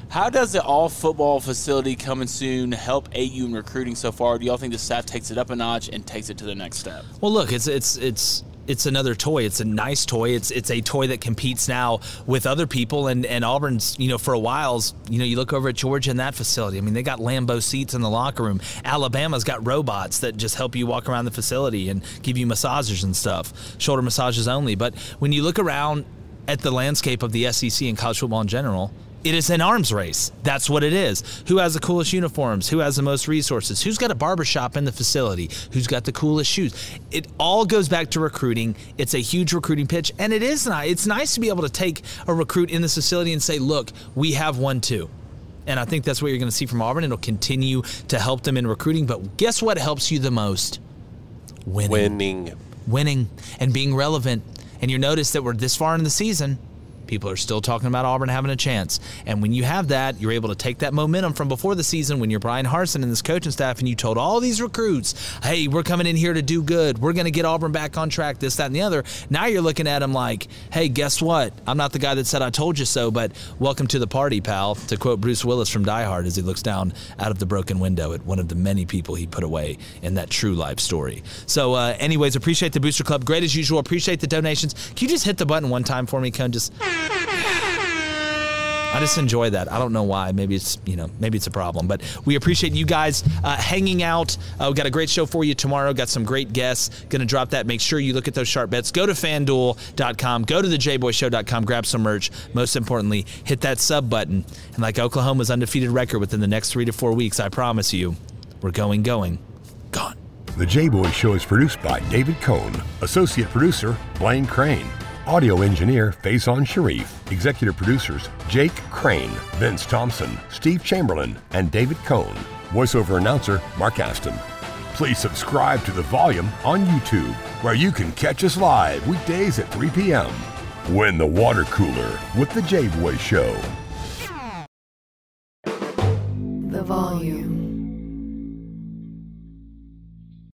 how does the all football facility coming soon help AU in recruiting so far? Do y'all think the staff takes it up a notch and takes it to the next step? Well, look, it's it's it's it's another toy. It's a nice toy. It's it's a toy that competes now with other people. And and Auburn's, you know, for a while's, you know, you look over at Georgia in that facility. I mean, they got Lambo seats in the locker room. Alabama's got robots that just help you walk around the facility and give you massages and stuff, shoulder massages only. But when you look around at the landscape of the SEC and college football in general, it is an arms race. That's what it is. Who has the coolest uniforms? Who has the most resources? Who's got a barbershop in the facility? Who's got the coolest shoes? It all goes back to recruiting. It's a huge recruiting pitch, and it is nice. It's nice to be able to take a recruit in this facility and say, "Look, we have one too." And I think that's what you're going to see from Auburn. It'll continue to help them in recruiting. But guess what helps you the most? Winning. Winning. Winning and being relevant. And you notice that we're this far in the season People are still talking about Auburn having a chance. And when you have that, you're able to take that momentum from before the season when you're Bryan Harsin and this coaching staff and you told all these recruits, hey, we're coming in here to do good. We're going to get Auburn back on track, this, that, and the other. Now you're looking at them like, hey, guess what? I'm not the guy that said I told you so, but welcome to the party, pal, to quote Bruce Willis from Die Hard as he looks down out of the broken window at one of the many people he put away in that true life story. So, uh, anyways, appreciate the Booster Club. Great as usual. Appreciate the donations. Can you just hit the button one time for me, Cone? Just. I just enjoy that. I don't know why. Maybe it's you know maybe it's a problem, but we appreciate you guys uh, hanging out. Uh, we got a great show for you tomorrow. Got some great guests. Going to drop that. Make sure you look at those sharp bets. Go to FanDuel.com. Go to thejboyshow.com. Grab some merch. Most importantly, hit that sub button. And like Oklahoma's undefeated record within the next three to four weeks, I promise you, we're going, going, gone. The J Boy Show is produced by David Cohn, associate producer Blaine Crain. Audio engineer Faison Sharif. Executive producers Jake Crain, Vince Thompson, Steve Chamberlain, and David Cohn. Voiceover announcer Mark Aston. Please subscribe to The Volume on YouTube, where you can catch us live weekdays at 3 p.m. Win the water cooler with The J Boy Show.